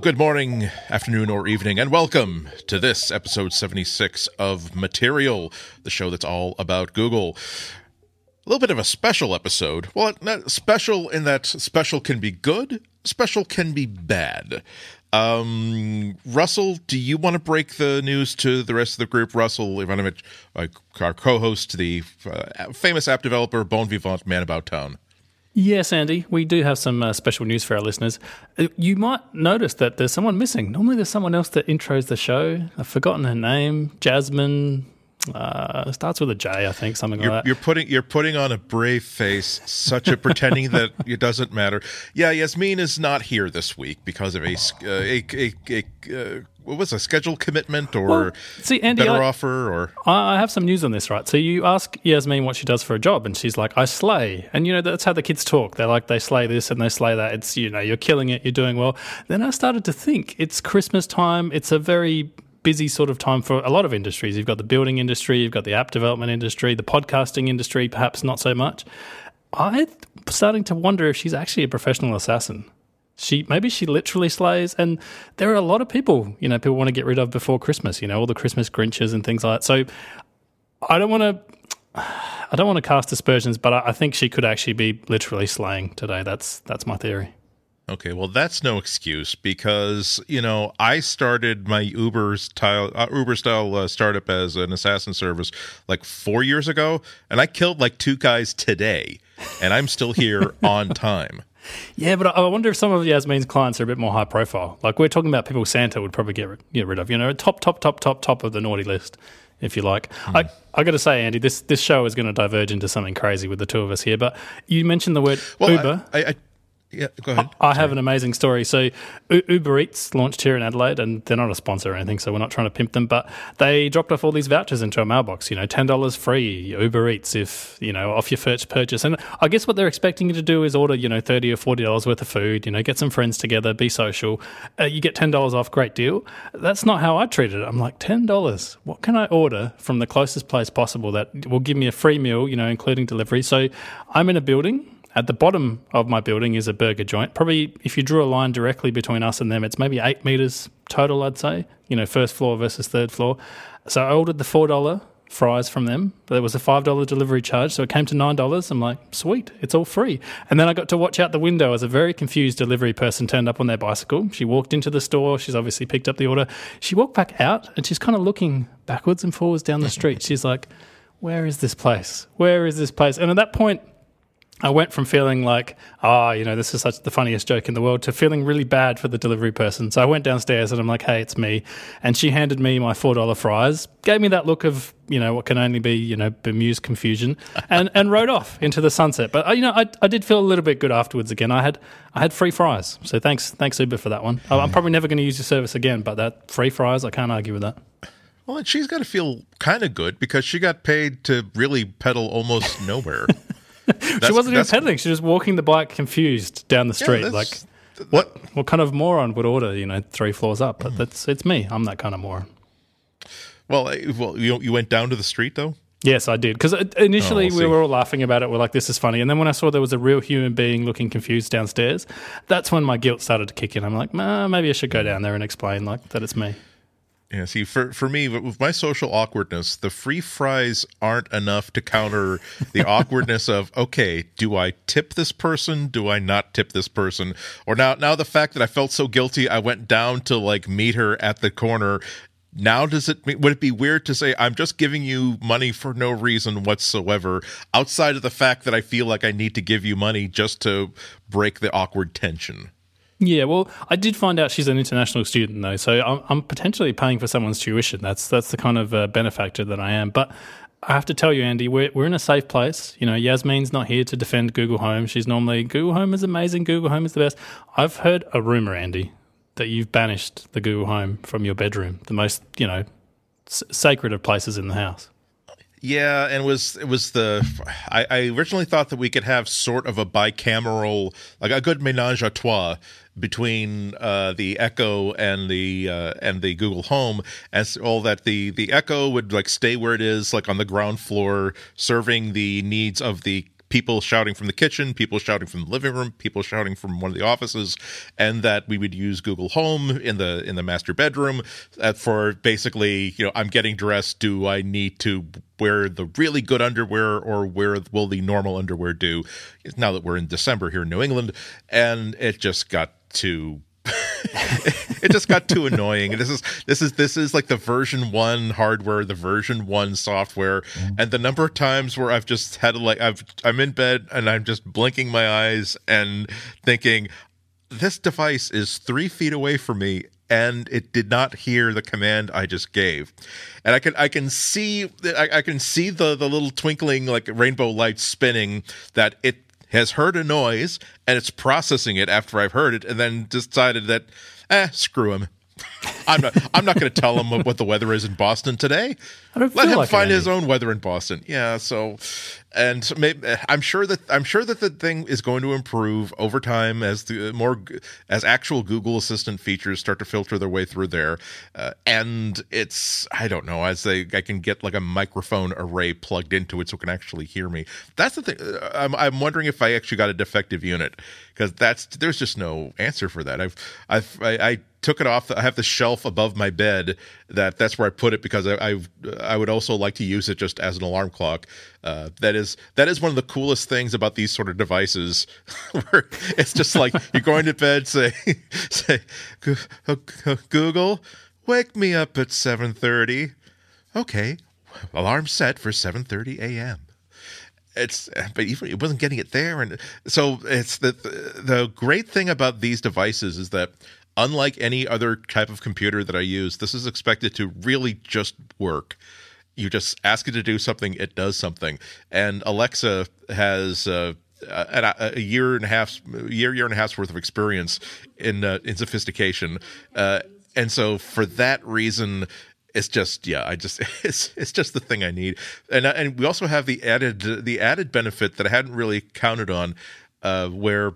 Good morning, afternoon, or evening, and welcome to this episode 76 of Material, the show that's all about Google. A little bit of a special episode. Well, not special in that special can be good, special can be bad. Um, Russell, do you want to break the news to the rest of the group? Russell Ivanovic, our co host, the uh, famous app developer, Bon Vivant Man About Town. Yes, Andy, we do have some uh, special news for our listeners. Uh, you might notice that there's someone missing. Normally, there's someone else that intros the show. I've forgotten her name. Jasmine uh, starts with a J, I think, something you're, like that. You're putting you're putting on a brave face, such a pretending that it doesn't matter. Yeah, Yasmine is not here this week because of a uh, a, a, a uh, what was a schedule commitment or well, see, Andy, better I, offer or I have some news on this, right? So you ask Yasmine what she does for a job, and she's like, "I slay," and you know that's how the kids talk. They're like, they slay this and they slay that. It's you know you're killing it, you're doing well. Then I started to think it's Christmas time. It's a very busy sort of time for a lot of industries. You've got the building industry, you've got the app development industry, the podcasting industry, perhaps not so much. I'm starting to wonder if she's actually a professional assassin. She maybe she literally slays, and there are a lot of people, you know, people want to get rid of before Christmas. You know, all the Christmas Grinches and things like that. So I don't want to. I don't want to cast aspersions, but I think she could actually be literally slaying today. That's that's my theory. Okay, well, that's no excuse because you know I started my Uber style uh, Uber style uh, startup as an assassin service like four years ago, and I killed like two guys today, and I'm still here on time. Yeah, but I wonder if some of Yasmine's clients are a bit more high profile. Like we're talking about people Santa would probably get get rid of. You know, top, top, top, top, top of the naughty list, if you like. Hmm. I I got to say, Andy, this this show is going to diverge into something crazy with the two of us here. But you mentioned the word well, Uber. I, I, yeah, go ahead. I, I have an amazing story. So, U- Uber Eats launched here in Adelaide, and they're not a sponsor or anything, so we're not trying to pimp them. But they dropped off all these vouchers into a mailbox. You know, ten dollars free Uber Eats if you know off your first purchase. And I guess what they're expecting you to do is order you know thirty or forty dollars worth of food. You know, get some friends together, be social. Uh, you get ten dollars off. Great deal. That's not how I treated it. I'm like ten dollars. What can I order from the closest place possible that will give me a free meal? You know, including delivery. So I'm in a building at the bottom of my building is a burger joint. Probably, if you drew a line directly between us and them, it's maybe eight meters total, I'd say, you know, first floor versus third floor. So I ordered the $4 fries from them. There was a $5 delivery charge, so it came to $9. I'm like, sweet, it's all free. And then I got to watch out the window as a very confused delivery person turned up on their bicycle. She walked into the store, she's obviously picked up the order. She walked back out and she's kind of looking backwards and forwards down the street. She's like, where is this place? Where is this place? And at that point, I went from feeling like, ah, oh, you know, this is such the funniest joke in the world to feeling really bad for the delivery person. So I went downstairs and I'm like, hey, it's me. And she handed me my $4 fries, gave me that look of, you know, what can only be, you know, bemused confusion and, and rode off into the sunset. But, uh, you know, I, I did feel a little bit good afterwards again. I had, I had free fries. So thanks, thanks Uber for that one. I'm probably never going to use your service again, but that free fries, I can't argue with that. Well, and she's got to feel kind of good because she got paid to really pedal almost nowhere. she wasn't even pedaling. She was walking the bike confused down the street. Yeah, like, what what kind of moron would order, you know, three floors up? But that's it's me. I'm that kind of moron. Well, well, you you went down to the street though. Yes, I did. Because uh, initially oh, we were all laughing about it. We're like, this is funny. And then when I saw there was a real human being looking confused downstairs, that's when my guilt started to kick in. I'm like, nah, maybe I should go down there and explain like that it's me. Yeah, see, for for me, with my social awkwardness, the free fries aren't enough to counter the awkwardness of okay, do I tip this person? Do I not tip this person? Or now now the fact that I felt so guilty, I went down to like meet her at the corner. Now, does it would it be weird to say I'm just giving you money for no reason whatsoever, outside of the fact that I feel like I need to give you money just to break the awkward tension? Yeah, well, I did find out she's an international student though, so I'm, I'm potentially paying for someone's tuition. That's that's the kind of uh, benefactor that I am. But I have to tell you, Andy, we're we're in a safe place. You know, Yasmine's not here to defend Google Home. She's normally Google Home is amazing. Google Home is the best. I've heard a rumor, Andy, that you've banished the Google Home from your bedroom, the most you know s- sacred of places in the house. Yeah, and it was it was the I, I, originally thought that we could have sort of a bicameral, like a good ménage à trois between uh, the Echo and the uh, and the Google Home, as all that the the Echo would like stay where it is, like on the ground floor, serving the needs of the people shouting from the kitchen, people shouting from the living room, people shouting from one of the offices, and that we would use Google Home in the in the master bedroom uh, for basically, you know, I'm getting dressed. Do I need to wear the really good underwear or where will the normal underwear do? Now that we're in December here in New England, and it just got too it just got too annoying. This is this is this is like the version one hardware, the version one software, mm-hmm. and the number of times where I've just had like I've I'm in bed and I'm just blinking my eyes and thinking, this device is three feet away from me and it did not hear the command I just gave. And I can I can see I, I, can see the the little twinkling like rainbow lights spinning that it has heard a noise and it's processing it after I've heard it, and then decided that, eh, screw him. I'm not. I'm not going to tell him what the weather is in Boston today. Let him like find his own weather in Boston. Yeah. So, and maybe, I'm sure that I'm sure that the thing is going to improve over time as the more as actual Google Assistant features start to filter their way through there. Uh, and it's I don't know as they I can get like a microphone array plugged into it so it can actually hear me. That's the thing. Uh, I'm I'm wondering if I actually got a defective unit because that's there's just no answer for that. I've I've I, I took it off. I have the shelf above my bed. That that's where I put it because I I, I would also like to use it just as an alarm clock. Uh, that is that is one of the coolest things about these sort of devices, where it's just like you're going to bed, say say Google, wake me up at seven thirty. Okay, alarm set for seven thirty a.m it's but even it wasn't getting it there and so it's the the great thing about these devices is that unlike any other type of computer that I use, this is expected to really just work. You just ask it to do something, it does something. And Alexa has uh, a, a, year and a half, year year and a half's worth of experience in uh, in sophistication, uh, and so for that reason, it's just yeah i just it's it's just the thing i need and and we also have the added the added benefit that i hadn't really counted on uh, where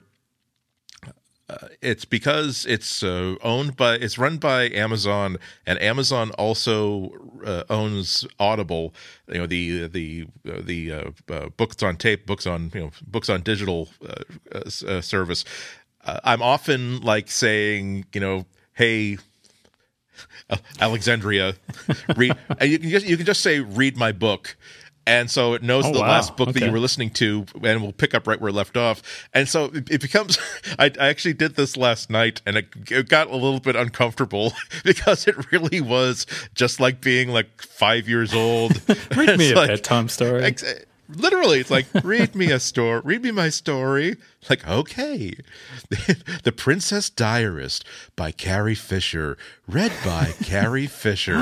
uh, it's because it's uh, owned by it's run by Amazon and Amazon also uh, owns Audible you know the the uh, the uh, books on tape books on you know books on digital service. I'm often like saying you know hey Alexandria read you can just you can just say read my book and so it knows oh, the wow. last book okay. that you were listening to and will pick up right where it left off. And so it, it becomes I, I, actually did this last night and it, it, got a little bit uncomfortable because it really was just like being like five years old. Read me a like, bedtime story. ex- literally it's like read me a story read me my story. Like okay. The princess diarist by carrie fisher. Read by carrie fisher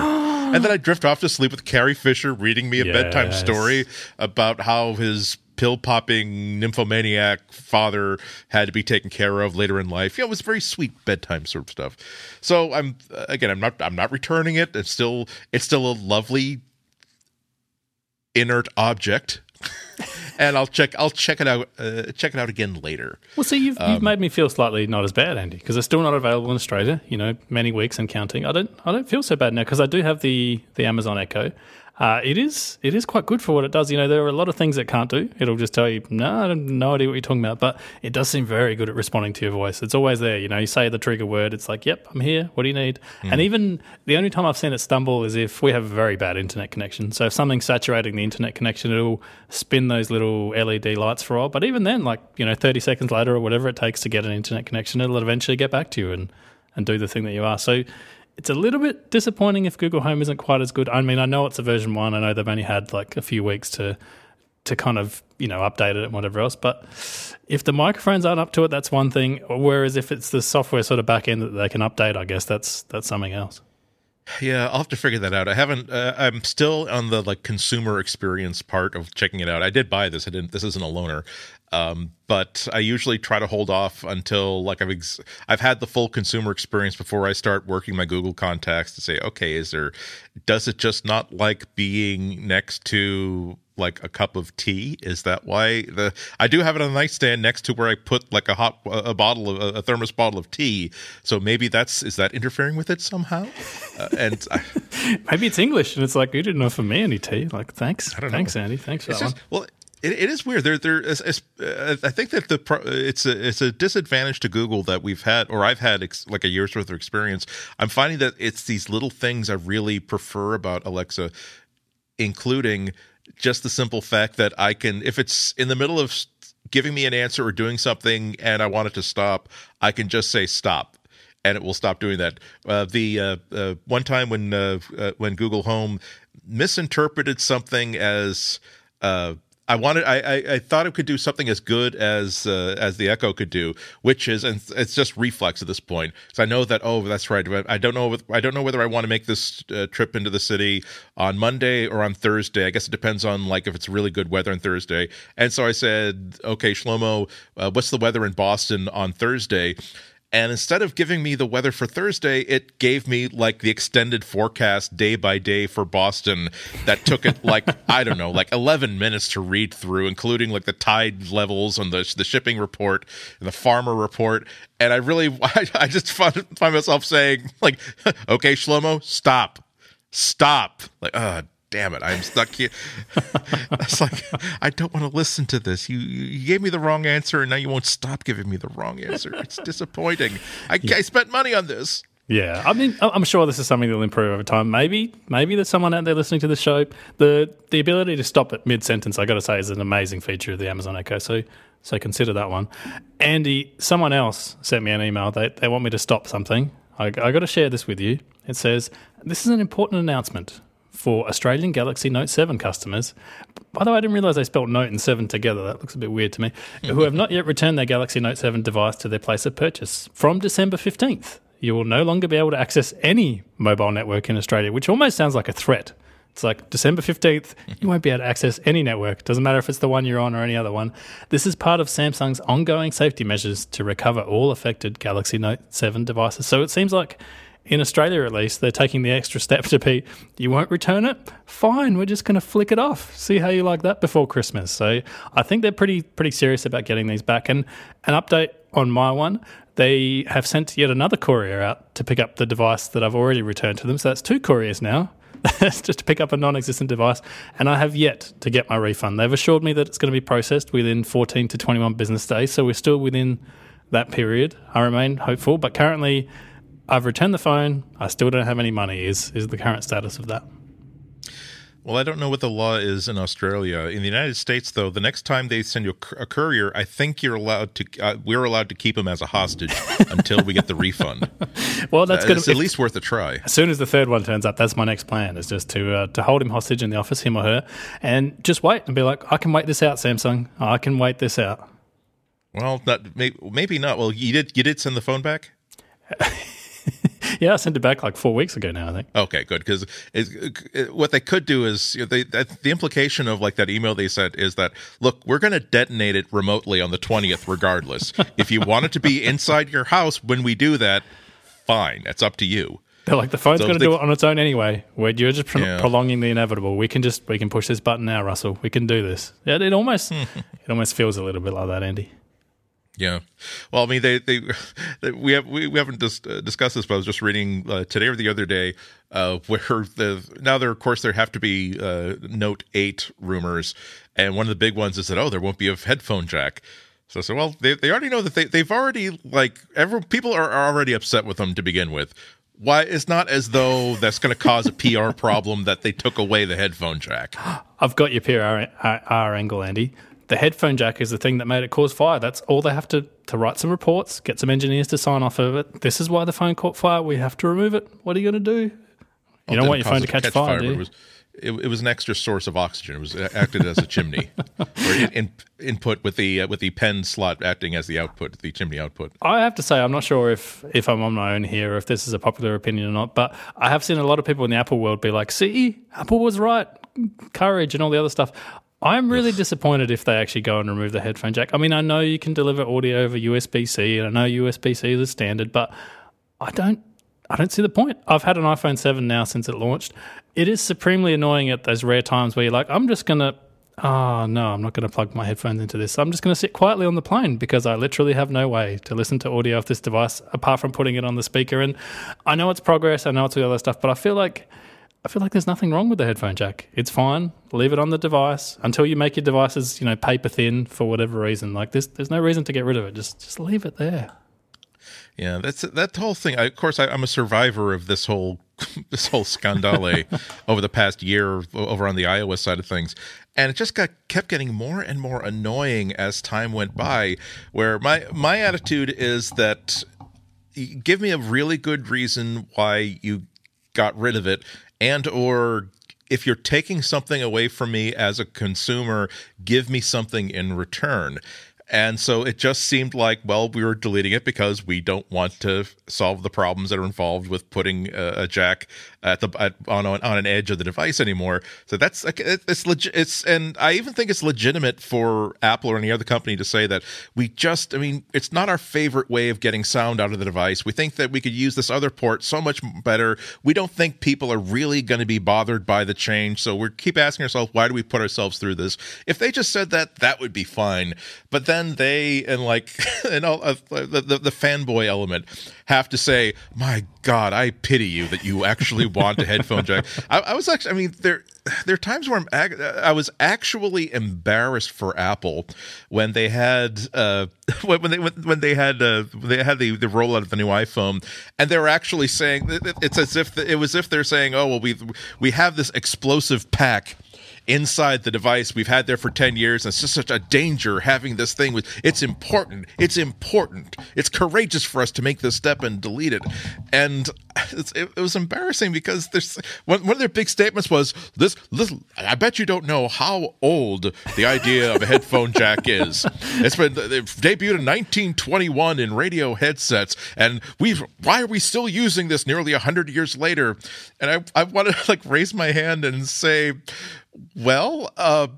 and then i drift off to sleep with carrie fisher reading me a yes. bedtime story about how his pill popping nymphomaniac father had to be taken care of later in life. Yeah, it was very sweet bedtime sort of stuff. So I'm uh, again, I'm not I'm not returning it. It's still it's still a lovely inert object and I'll check I'll check it out uh, check it out again later. Well, see, you've, um, you've made me feel slightly not as bad, Andy, because it's still not available in Australia. You know, many weeks and counting. I don't I don't feel so bad now because I do have the the Amazon Echo, uh, it is it is quite good for what it does. You know, there are a lot of things it can't do. It'll just tell you, no, I have no idea what you're talking about. But it does seem very good at responding to your voice. It's always there. You know, you say the trigger word, it's like, yep, I'm here. What do you need? Mm. And even the only time I've seen it stumble is if we have a very bad internet connection. So if something's saturating the internet connection, it'll spin those little LED lights for a while. But even then, like you know, 30 seconds later or whatever it takes to get an internet connection, it'll eventually get back to you and and do the thing that you are. So it's a little bit disappointing if Google Home isn't quite as good. I mean, I know it's a version one. I know they've only had like a few weeks to to kind of you know update it and whatever else. But if the microphones aren't up to it, that's one thing. Whereas if it's the software sort of back end that they can update, I guess that's that's something else. Yeah, I'll have to figure that out. I haven't. Uh, I'm still on the like consumer experience part of checking it out. I did buy this. I didn't. This isn't a loaner. Um, but I usually try to hold off until like I've ex- I've had the full consumer experience before I start working my Google contacts to say, okay, is there does it just not like being next to like a cup of tea? Is that why the I do have it on the nightstand next to where I put like a hot a bottle of a thermos bottle of tea. So maybe that's is that interfering with it somehow? Uh, and I, maybe it's English and it's like you didn't offer me any tea. Like thanks, thanks, know. Andy, thanks for it's that just, one. Well It, it is weird. There, there. Is, is, uh, I think that the pro, it's a it's a disadvantage to Google that we've had, or I've had ex, like a year's worth of experience. I'm finding that it's these little things I really prefer about Alexa, including just the simple fact that I can, if it's in the middle of giving me an answer or doing something and I want it to stop, I can just say stop and it will stop doing that. Uh, the uh, uh, one time when uh, uh, when Google Home misinterpreted something as uh, I wanted, I, I, I, thought it could do something as good as uh, as the Echo could do, which is, and it's just reflex at this point. So I know that, oh, that's right. I don't know, I don't know whether I want to make this uh, trip into the city on Monday or on Thursday. I guess it depends on like if it's really good weather on Thursday. And so I said, okay, Shlomo, uh, what's the weather in Boston on Thursday? And instead of giving me the weather for Thursday, it gave me like the extended forecast day by day for Boston that took it like, I don't know, like 11 minutes to read through, including like the tide levels and the, the shipping report and the farmer report. And I really, I, I just find, find myself saying, like, okay, Shlomo, stop, stop. Like, oh, damn it, I'm stuck here. it's like I don't want to listen to this. You you gave me the wrong answer, and now you won't stop giving me the wrong answer. It's disappointing. I, yeah. I spent money on this. Yeah, I mean, I'm sure this is something that'll improve over time. Maybe, maybe there's someone out there listening to the show. the The ability to stop at mid sentence, I got to say, is an amazing feature of the Amazon Echo. So, so consider that one. Andy, someone else sent me an email. They they want me to stop something. I, I got to share this with you. It says this is an important announcement for Australian Galaxy Note 7 customers. By the way, I didn't realize they spelled Note and 7 together. That looks a bit weird to me. Mm-hmm. who have not yet returned their Galaxy Note 7 device to their place of purchase. From December 15th, you will no longer be able to access any mobile network in Australia, which almost sounds like a threat. It's like December 15th, you won't be able to access any network. Doesn't matter if it's the one you're on or any other one. This is part of Samsung's ongoing safety measures to recover all affected Galaxy Note 7 devices. So it seems like in Australia at least, they're taking the extra step to be, you won't return it? Fine, we're just going to flick it off. See how you like that before Christmas. So I think they're pretty pretty serious about getting these back. And an update on my one, they have sent yet another courier out to pick up the device that I've already returned to them. So that's two couriers now. just to pick up a non existent device, and I have yet to get my refund. They've assured me that it's going to be processed within 14 to 21 business days, so we're still within that period. I remain hopeful, but currently I've returned the phone. I still don't have any money. Is is the current status of that? Well, I don't know what the law is in Australia. In the United States, though, the next time they send you a courier, I think you're allowed to. Uh, we're allowed to keep him as a hostage until we get the refund. well, that's uh, at least worth a try. As soon as the third one turns up, that's my next plan: is just to uh, to hold him hostage in the office, him or her, and just wait and be like, I can wait this out, Samsung. I can wait this out. Well, not, maybe not. Well, you did. You did send the phone back. yeah, I sent it back like four weeks ago now. I think. Okay, good. Because what they could do is you know, they, the implication of like that email they sent is that look, we're going to detonate it remotely on the twentieth, regardless. if you want it to be inside your house when we do that, fine. It's up to you. They're like the phone's so going to do it on its own anyway. Where you're just pro- yeah. prolonging the inevitable. We can just we can push this button now, Russell. We can do this. It, it almost it almost feels a little bit like that, Andy. Yeah, well, I mean, they they, they we have we, we haven't dis- uh, discussed this, but I was just reading uh, today or the other day uh, where the now there of course there have to be uh, Note eight rumors, and one of the big ones is that oh there won't be a headphone jack. So I said, well, they they already know that they they've already like every people are, are already upset with them to begin with. Why it's not as though that's going to cause a PR problem that they took away the headphone jack. I've got your PR our angle, Andy the headphone jack is the thing that made it cause fire. That's all they have to to write some reports, get some engineers to sign off of it. This is why the phone caught fire. We have to remove it. What are you going to do? You don't want your phone to catch, catch fire, fire? It was, it, it, was an extra source of oxygen. It was acted as a chimney, or in, in, input with the uh, with the pen slot acting as the output, the chimney output. I have to say, I'm not sure if if I'm on my own here, if this is a popular opinion or not. But I have seen a lot of people in the Apple world be like, "See, Apple was right, courage and all the other stuff." I'm really disappointed if they actually go and remove the headphone jack. I mean, I know you can deliver audio over USB C, and I know USB C is a standard, but I don't, I don't see the point. I've had an iPhone 7 now since it launched. It is supremely annoying at those rare times where you're like, I'm just gonna, oh no, I'm not gonna plug my headphones into this. I'm just gonna sit quietly on the plane because I literally have no way to listen to audio off this device apart from putting it on the speaker. And I know it's progress, I know it's all the other stuff, but I feel like I feel like there's nothing wrong with the headphone jack. It's fine. Leave it on the device until you make your devices, you know, paper thin for whatever reason. Like there's there's no reason to get rid of it. Just just leave it there. Yeah, that's that whole thing. I, of course, I, am a survivor of this whole this whole scandale over the past year over on the iOS side of things, and it just got kept getting more and more annoying as time went by. Where my my attitude is that give me a really good reason why you got rid of it, and or if you're taking something away from me as a consumer, give me something in return. And so it just seemed like, well, we were deleting it because we don't want to solve the problems that are involved with putting a, jack at the at, on on an edge of the device anymore. So that's it's legit. It's and I even think it's legitimate for Apple or any other company to say that we just. I mean, it's not our favorite way of getting sound out of the device. We think that we could use this other port so much better. We don't think people are really going to be bothered by the change. So we keep asking ourselves, why do we put ourselves through this? If they just said that, that would be fine. But then they and like and all uh, the, the the fanboy element have to say, my God, I pity you that you actually want a headphone jack. I, I, was actually, I mean, there there are times where I'm, I was actually embarrassed for Apple when they had uh, when they when they had uh, they had the the rollout of the new iPhone, and they were actually saying it's as if it was if they're saying, oh well, we we have this explosive pack inside the device we've had there for 10 years and it's just such a danger having this thing with it's important it's important it's courageous for us to make this step and delete it. And it, it, was embarrassing because there's one, one of their big statements was this listen i bet you don't know how old the idea of a headphone jack is. It's been it debuted in 1921 in radio headsets and we why are we still using this nearly 100 years later? And i i want to like raise my hand and say well, uh,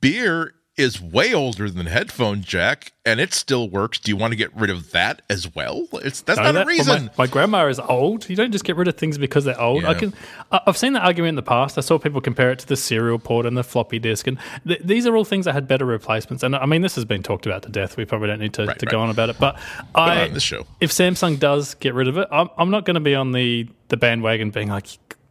beer is way older than headphone jack and it still works. Do you want to get rid of that as well? It's that's not that, a reason. my, my, grandma is old. You don't just get rid of things because they're old. Yeah. i can i've seen that argument in the past. I saw people compare it to the serial port and the floppy disk. And th- these are all things that had better replacements. And i mean this has been talked about to death. We probably don't need to, right, to right. go on about it. But i this show. if samsung does get rid of it i'm, I'm not going to be on the the bandwagon being like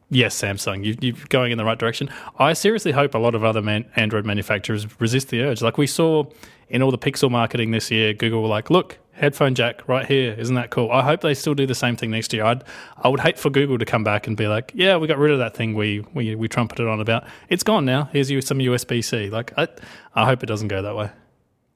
yes, Samsung, you, are going in the right direction. I seriously hope a lot of other man, Android manufacturers resist the urge. Like we saw in all the Pixel marketing this year, Google were like, look, headphone jack right here. Isn't that cool? I hope they still do the same thing next year. I'd, I would hate for Google to come back and be like, yeah, we got rid of that thing we, we, we trumpeted on about. It's gone now. Here's you some USB C. Like, I, I hope it doesn't go that way.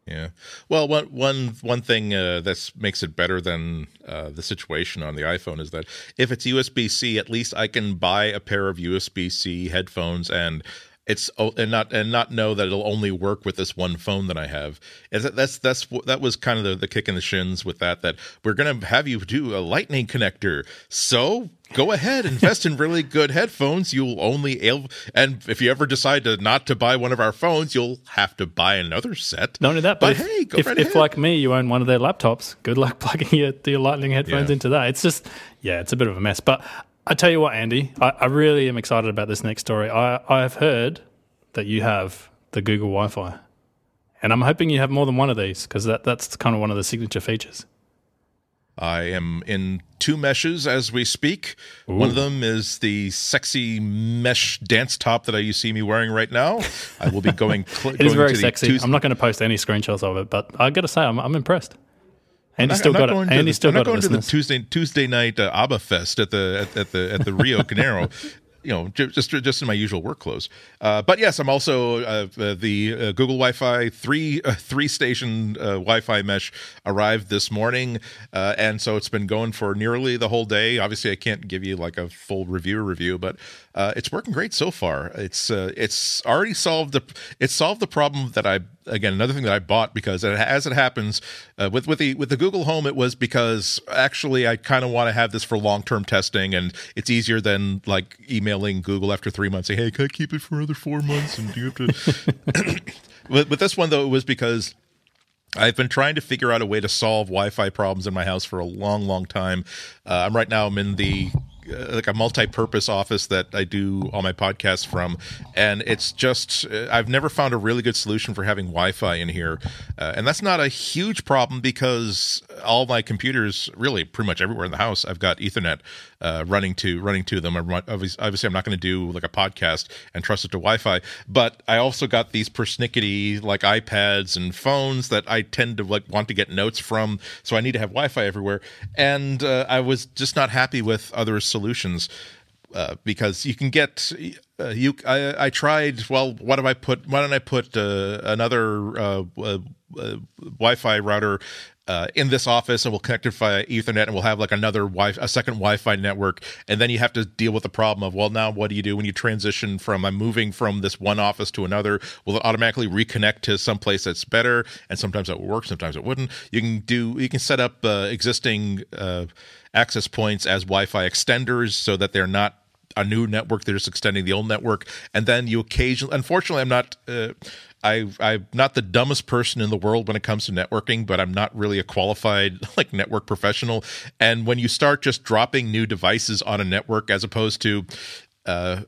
Yeah. Well, one one one thing uh, that makes it better than uh, the situation on the iPhone is that if it's USB C, at least I can buy a pair of USB C headphones and it's and not and not know that it'll only work with this one phone that I have. And that's that's that was kind of the, the kick in the shins with that. That we're gonna have you do a Lightning connector. So go ahead, invest in really good headphones. You'll only and if you ever decide to not to buy one of our phones, you'll have to buy another set. Not only that, but, but if, hey, go if, right if like me, you own one of their laptops, good luck plugging your, your Lightning headphones yeah. into that. It's just yeah, it's a bit of a mess. But I tell you what, Andy, I, I, really am excited about this next story. I, I have heard that you have the Google Wi Fi. And I'm hoping you have more than one of these because that, that's kind of one of the signature features. I am in two meshes as we speak. Ooh. One of them is the sexy mesh dance top that you see me wearing right now. I will be going. Cl- it is very sexy. I'm not going to post any screenshots of it, but I got to say, I'm, I'm impressed. Andy still got it. Andy still got going to the Tuesday Tuesday night uh, ABBA fest at the at, at the at the Rio Canero. you know, just just in my usual work clothes. Uh, but yes, I'm also uh, the uh, Google Wi-Fi three uh, three station uh, Wi-Fi mesh arrived this morning, uh, and so it's been going for nearly the whole day. Obviously, I can't give you like a full review review, but it's working great so far. It's it's already solved the it's solved the problem that I again another thing that I bought because as it happens uh, with with the with the Google Home, it was because actually I kind of want to have this for long term testing, and it's easier than like emailing Google after three months saying, "Hey, can I keep it for another four months?" And do you have to? with, with this one though, it was because. I've been trying to figure out a way to solve Wi-Fi problems in my house for a long, long time. Uh, I'm right now. I'm in the uh, like a multi-purpose office that I do all my podcasts from, and it's just uh, I've never found a really good solution for having Wi-Fi in here, uh, and that's not a huge problem because all my computers, really pretty much everywhere in the house, I've got Ethernet uh, running to running to them. Obviously, I'm not going to do like a podcast and trust it to Wi-Fi, but I also got these persnickety like iPads and phones that I tend to like want to get notes from, so I need to have Wi-Fi everywhere. And uh, I was just not happy with other solutions. Uh, because you can get uh, you I, I, tried well what have i put why don't i put uh, another uh, uh, uh, in this office and we'll connect it via ethernet and we'll have like another wi a second wi-fi network. And then you have to deal with the problem of well now what do you do when you transition from i'm moving from this one office to another? Will it automatically reconnect to some place that's better and sometimes it will work sometimes it wouldn't? You can do you can set up uh, existing uh, access points as wi-fi extenders so that they're not a new network they're just extending the old network. And then you occasionally unfortunately i'm not uh, I, I'm not the dumbest person in the world when it comes to networking, but I'm not really a qualified like network professional. And when you start just dropping new devices on a network as opposed to uh,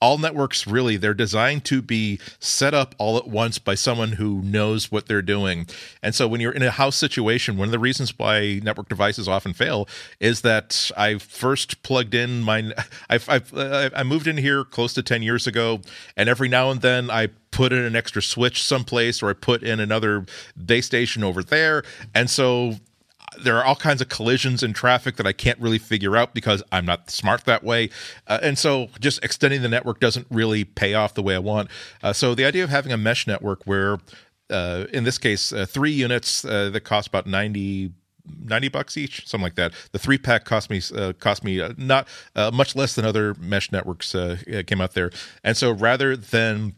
all networks really they're designed to be set up all at once by someone who knows what they're doing. And so when you're in a house situation one of the reasons why network devices often fail is that i first plugged in my I've, I've i moved in here close to 10 years ago and every now and then i put in an extra switch someplace or i put in another base station over there. And so there are all kinds of collisions in traffic that I can't really figure out because I'm not smart that way. Uh, and so just extending the network doesn't really pay off the way I want. Uh, so the idea of having a mesh network where, uh, in this case, uh, three units uh, that cost about 90 90 bucks each something like that the three pack cost me uh, cost me uh, not uh, much less than other mesh networks came out there and so rather than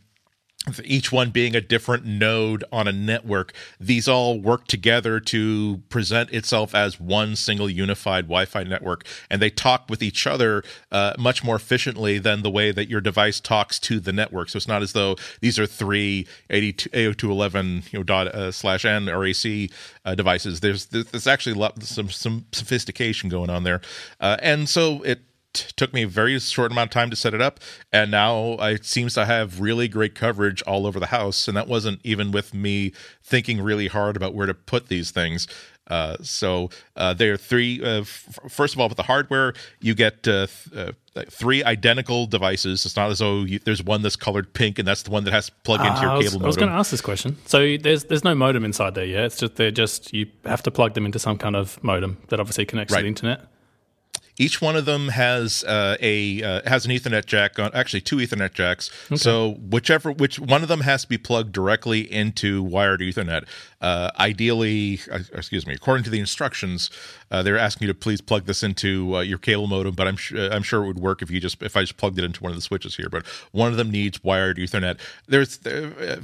each one being a different node on a network, these all work together to present itself as one single unified Wi Fi network. And they talk with each other uh, much more efficiently than the way that your device talks to the network. So it's not as though these are three 802.11 you know, dot, uh, slash N or AC uh, devices. There's, there's actually lot, some, some sophistication going on there. Uh, and so it took me a very short amount of time to set it up and now it seems to have really great coverage all over the house and that wasn't even with me thinking really hard about where to put these things uh, so uh, there are three. Uh, f- first of all, with the hardware, you get uh, th- uh, three identical devices. It's not as though you, there's one that's colored pink and that's the one that has to plug into your ah, was, cable modem. I was going to ask this question. So there's there's no modem inside there, yeah? It's just they're just you have to plug them into some kind of modem that obviously connects right. to the internet. Each one of them has uh, a uh, has an Ethernet jack on actually two Ethernet jacks. Okay. So whichever which one of them has to be plugged directly into wired Ethernet. Uh, ideally, uh, excuse me, according to the instructions, uh, they're asking you to please plug this into uh, your cable modem. But I'm sure I'm sure it would work if you just if I just plugged it into one of the switches here. But one of them needs wired Ethernet. There's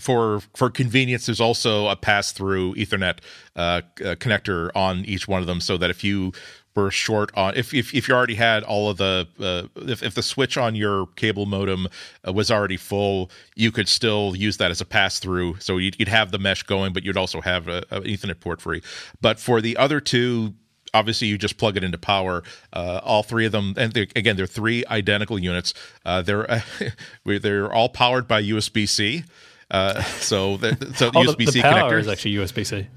for for convenience. There's also a pass through Ethernet connector on each one of them, so that if you were short on if if, if you already had all of the uh, if, if the switch on your cable modem uh, was already full you could still use that as a pass through so you'd, you'd, have the mesh going but you'd also have an ethernet port free. But for the other two obviously you just plug it into power uh, all three of them and they're, again they're three identical units. Uh, they're they're all powered by usb-c uh, so the, so oh, USB-C the, the connector is actually USB-C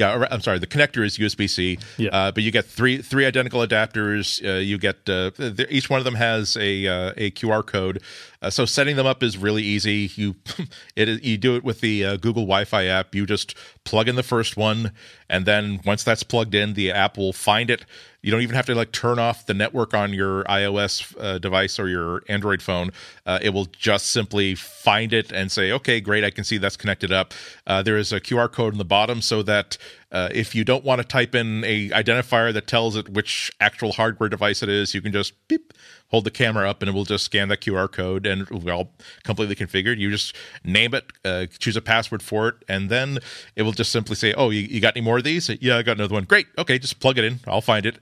yeah, I'm sorry. The connector is USB C. Yeah. Uh, but you get three three identical adapters. Uh, you get uh, each one of them has a uh, a QR code. Uh, so setting them up is really easy. You it you do it with the uh, Google Wi-Fi app. You just plug in the first one, and then once that's plugged in, the app will find it you don't even have to like turn off the network on your iOS uh, device or your Android phone. Uh, it will just simply find it and say, okay, great, I can see that's connected up. Uh, there is a QR code in the bottom so that uh, if you don't want to type in a identifier that tells it which actual hardware device it is, you can just beep hold the camera up and it will just scan that QR code and we're all completely configured. You just name it, uh, choose a password for it, and then it will just simply say, Oh, you, you, got any more of these? Yeah, I got another one. Great. Okay, just plug it in. I'll find it.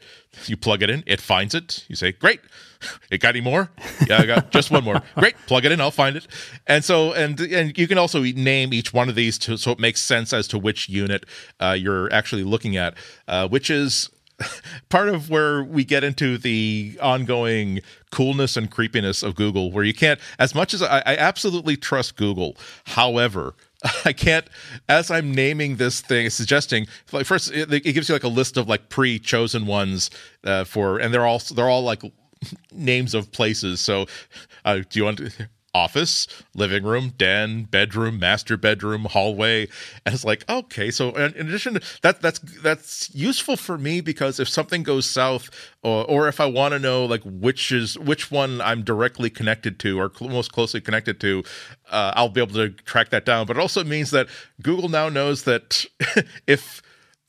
You plug it in, it finds it. You say, Great. It got any more? Yeah, I got just one more. Great. Plug it in, I'll find it. And so, and and you can also name each one of these to, so it makes sense as to which unit uh, you're actually looking at, uh, which is part of where we get into the ongoing coolness and creepiness of Google, where you can't, as much as I, I absolutely trust Google, however, I can't as I'm naming this thing, suggesting like first it, it gives you like a list of like pre-chosen ones uh, for, and they're all they're all like names of places. So, uh, do you want office, living room, den, bedroom, master bedroom, hallway, and it's like okay. So in addition to that, that's that's useful for me because if something goes south, or, or if I want to know like which is which one I'm directly connected to or cl- most closely connected to, uh, I'll be able to track that down. But it also means that Google now knows that if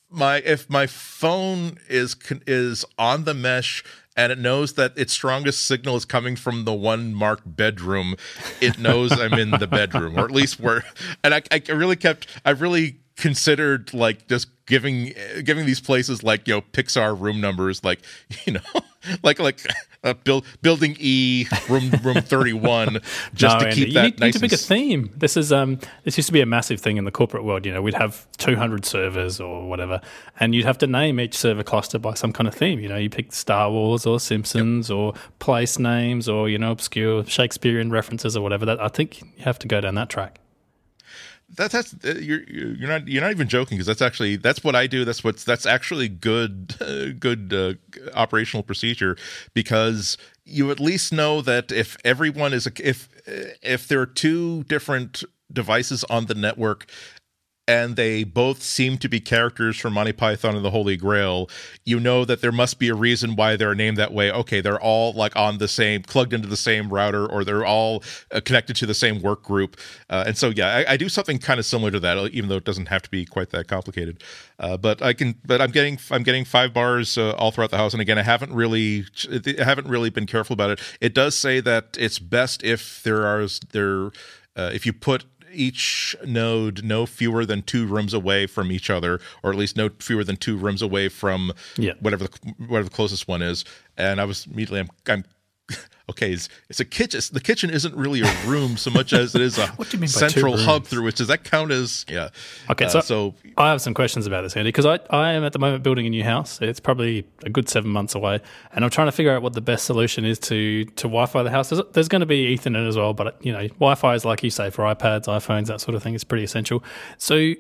my if my phone is is on the mesh and it knows that its strongest signal is coming from the one marked bedroom. It knows I'm in the bedroom, or at least where. And I, I really kept, I really considered like just giving giving these places like you know Pixar room numbers, like you know, like like uh, build, building E room room thirty one, just no, to keep you that. Need, nice need to pick a theme. This is um this used to be a massive thing in the corporate world. You know, we'd have two hundred servers or whatever, and you'd have to name each server cluster by some kind of theme. You know, you pick Star Wars or Simpsons yep. or place names or you know obscure Shakespearean references or whatever. That I think you have to go down that track that, that's uh, you're you're not you're not even joking because that's actually that's what I do. That's what's that's actually good uh, good uh, operational procedure because you at least know that if everyone is if if there are two different devices on the network and they both seem to be characters from Monty Python and the Holy Grail, you know that there must be a reason why they're named that way. Okay, they're all like on the same, plugged into the same router, or they're all uh, connected to the same work group. Uh, and so, yeah, I, I do something kind of similar to that, even though it doesn't have to be quite that complicated. Uh, but I can, but I'm getting, I'm getting five bars uh, all throughout the house. And again, I haven't really, I haven't really been careful about it. It does say that it's best if there are there, uh, if you put each node no fewer than two rooms away from each other, or at least no fewer than two rooms away from yeah. whatever the whatever the closest one is. And I was immediately I'm, I'm okay, it's, it's a kitchen. The kitchen isn't really a room so much as it is a central hub through which does that count as yeah. Okay, uh, so, so I have some questions about this, Andy, because I, I am at the moment building a new house. It's probably a good seven months away, and I'm trying to figure out what the best solution is to to Wi-Fi the house. There's, there's going to be Ethernet as well, but you know, Wi-Fi is like you say for iPads, iPhones, that sort of thing is pretty essential. So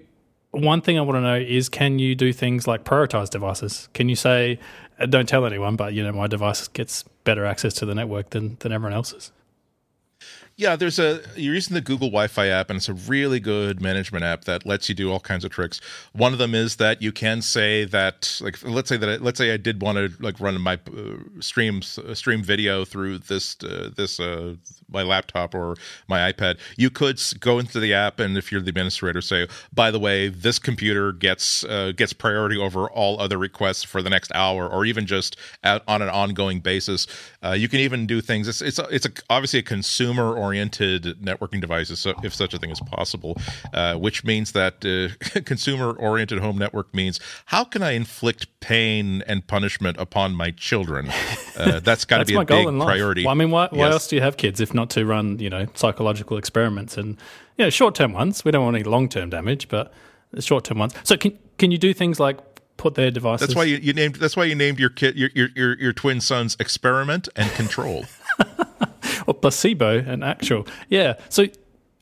one thing I want to know is can you do things like prioritize devices? Can you say, uh, don't tell anyone, but you know, my device gets better access to the network than, than everyone else's? Yeah, there's a you're using the Google Wi-Fi app, and it's a really good management app that lets you do all kinds of tricks. One of them is that you can say that, like, let's say that I, let's say I did want to like run my uh, streams uh, stream video through this uh, this uh, my laptop or my iPad. You could go into the app, and if you're the administrator, say, by the way, this computer gets uh, gets priority over all other requests for the next hour, or even just at, on an ongoing basis. Uh, you can even do things. It's it's a, it's a, obviously a consumer oriented networking device, so if such a thing is possible, uh, which means that uh, consumer oriented home network means how can I inflict pain and punishment upon my children? Uh, that's got to be a big priority. Well, I mean, why, why yes. else do you have kids if not to run, you know, psychological experiments and you know, short term ones? We don't want any long term damage, but short term ones. So can can you do things like put their devices. That's why you, you, named. That's why you named your kid your your your, your twin sons experiment and control. or placebo and actual. Yeah. So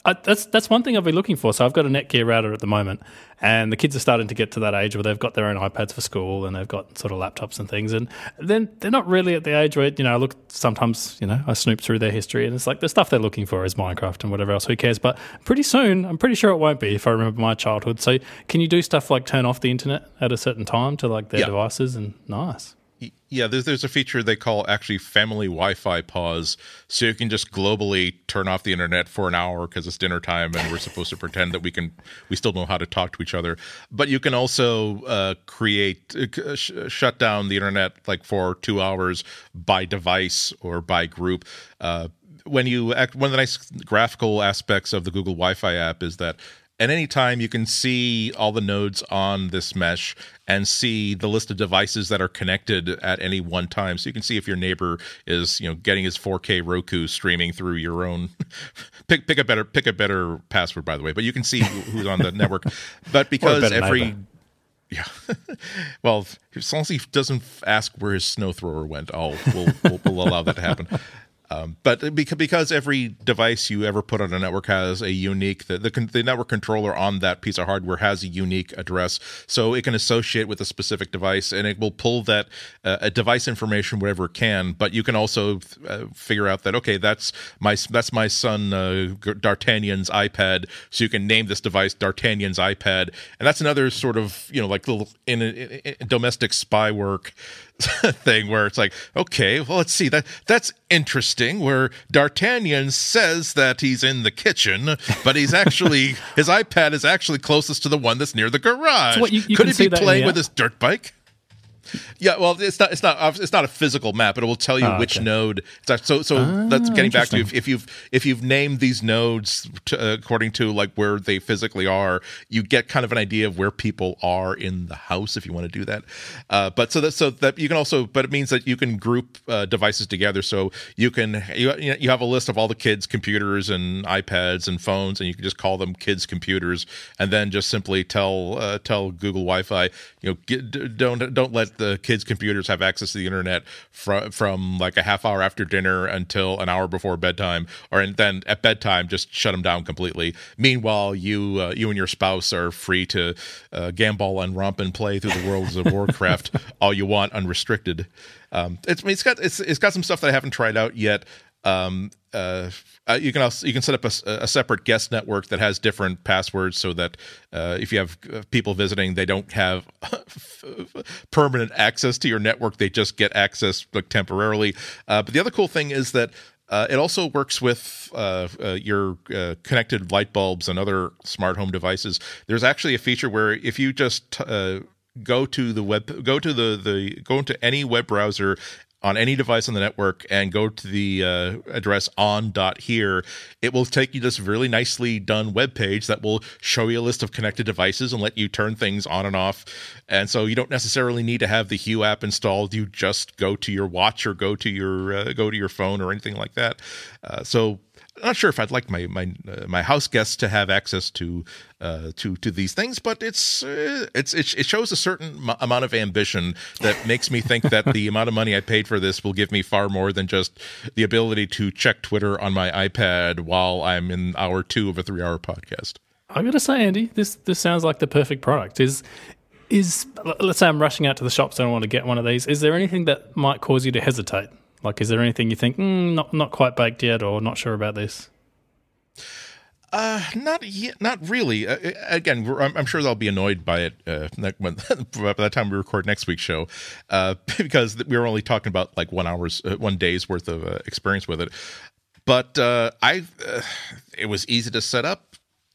I, that's that's one thing I've been looking for. So I've got a Netgear router at the moment, and the kids are starting to get to that age where they've got their own iPads for school and they've got sort of laptops and things. And then they're not really at the age where you know I look sometimes you know I snoop through their history and it's like the stuff they're looking for is Minecraft and whatever else. Who cares? But pretty soon, I'm pretty sure it won't be if I remember my childhood. So can you do stuff like turn off the internet at a certain time to like their yeah. devices and nice yeah, there's there's a feature they call actually family Wi-Fi pause, so you can just globally turn off the internet for an hour because it's dinner time and we're supposed to pretend that we can we still know how to talk to each other. But you can also uh, create uh, sh- shut down the internet like for two hours by device or by group. Uh, when you act, one of the nice graphical aspects of the Google Wi-Fi app is that at any time you can see all the nodes on this mesh and see the list of devices that are connected at any one time. So you can see if your neighbor is you know getting his 4k roku streaming through your own pick pick a better pick a better password by the way but you can see who's on the network. But because every neighbor. yeah. Well as long as he doesn't ask where his snow thrower went i'll we'll, we'll, we'll allow that to happen Um, but because, every device you ever put on a network has a unique the, the, the network controller on that piece of hardware has a unique address, so it can associate with a specific device, and it will pull that uh, device information whatever it can. But you can also uh, figure out that okay, that's my that's my son uh, D'Artagnan's iPad, so you can name this device D'Artagnan's iPad, and that's another sort of you know like little in, in, in domestic spy work thing where it's like, okay, well, let's see that that's interesting. Where D'Artagnan says that he's in the kitchen, but he's actually his iPad is actually closest to the one that's near the garage. So what, you, you Could he be playing with his dirt bike? Yeah, well, it's not it's not it's not a physical map, but it will tell you oh, which okay. node. so so ah, that's getting back to if, if, you've if you've named these nodes to, uh, according to like where they physically are, you get kind of an idea of where people are in the house if you want to do that. Uh, but so that so that you can also, but it means that you can group uh, devices together. So you can you you have a list of all the kids' computers and iPads and phones, and you can just call them kids' computers, and then just simply tell uh, tell Google Wi-Fi, you know, get, don't don't let the kids' computers have access to the internet from from like a half hour after dinner until an hour before bedtime, or and then at bedtime just shut them down completely. Meanwhile, you uh, you and your spouse are free to uh, gambol and romp and play through the worlds of Warcraft all you want, unrestricted. Um, it's it's got it's it's got some stuff that I haven't tried out yet. Um, uh, uh, you can also you can set up a, a, separate guest network that has different passwords so that uh, if you have uh, people visiting, they don't have permanent access to your network. They just get access like temporarily. Uh, but the other cool thing is that uh, it also works with your connected light bulbs and other smart home devices. There's actually a feature where if you just go to the web, go to the the go into any web browser on any device on the network and go to the uh, address on dot here, it will take you this really nicely done web page that will show you a list of connected devices and let you turn things on and off. And so you don't necessarily need to have the Hue app installed. You just go to your watch or go to your uh, go to your phone or anything like that. Uh, so not sure if I'd like my my uh, my house guests to have access to uh, to to these things, but it's uh, it's it, it, shows a certain m- amount of ambition that makes me think that the amount of money I paid for this will give me far more than just the ability to check Twitter on my iPad while I'm in hour two of a three hour podcast. I gotta say, Andy, this this sounds like the perfect product. Is is let's say I'm rushing out to the shops and I want to get one of these. Is there anything that might cause you to hesitate? Like, is there anything you think mm, not not quite baked yet, or not sure about this? Uh, not yet, not really. Uh, uh again, I'm, I'm, sure they'll be annoyed by it uh, when, by the time we record next week's show, uh, because we were only talking about like one hour's, uh, one day's worth of uh, experience with it. But I, it was easy to set up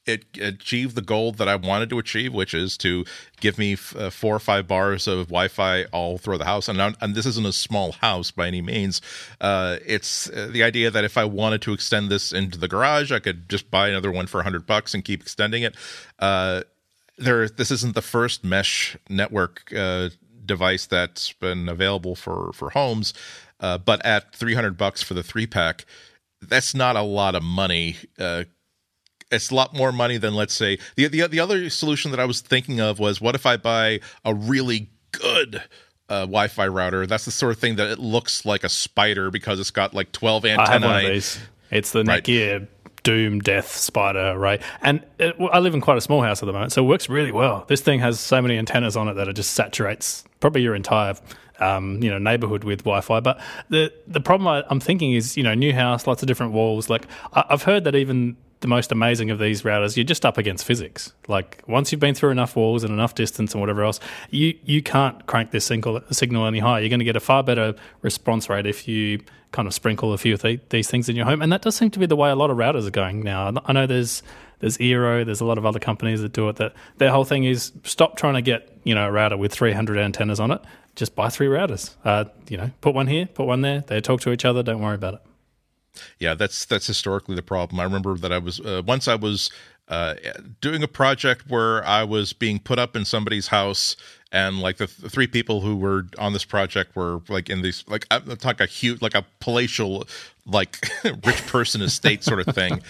it achieved the goal that I wanted to achieve, which is to give me f- uh, four or five bars of Wi-Fi all through the house. And, and this isn't a small house by any means. Uh, it's uh, the idea that if I wanted to extend this into the garage, I could just buy another one for hundred bucks and keep extending it. Uh, there, this isn't the first mesh network device that's been available for for homes, but at three hundred bucks for the three pack, that's not a lot of money it's a lot more money than let's say the the the other solution that I was thinking of was what if I buy a really good uh, Wi-Fi router? That's the sort of thing that it looks like a spider because it's got like twelve antennae. It's the right. Netgear Doom Death Spider right? and it, I live in quite a small house at the moment, so it works really well. This thing has so many antennas on it that it just saturates probably your entire um, you know neighborhood with Wi-Fi. But the the problem I, am thinking is you know new house, lots of different walls. Like I, have heard that even the most amazing of these routers, you're just up against physics. Like once you've been through enough walls and enough distance and whatever else, you you can't crank this signal, signal any higher. You're going to get a far better response rate if you kind of sprinkle a few of the, these things in your home. And that does seem to be the way a lot of routers are going now. I know there's there's Eero, there's a lot of other companies that do it. That their whole thing is stop trying to get you know a router with 300 antennas on it. Just buy three routers. Uh, you know, put one here, put one there. They talk to each other. Don't worry about it. Yeah, that's that's historically the problem. I remember that I was uh, once I was uh, doing a project where I was being put up in somebody's house, and like the, the three people who were on this project were like in these like I'm talking a huge like a palatial like rich person estate sort of thing,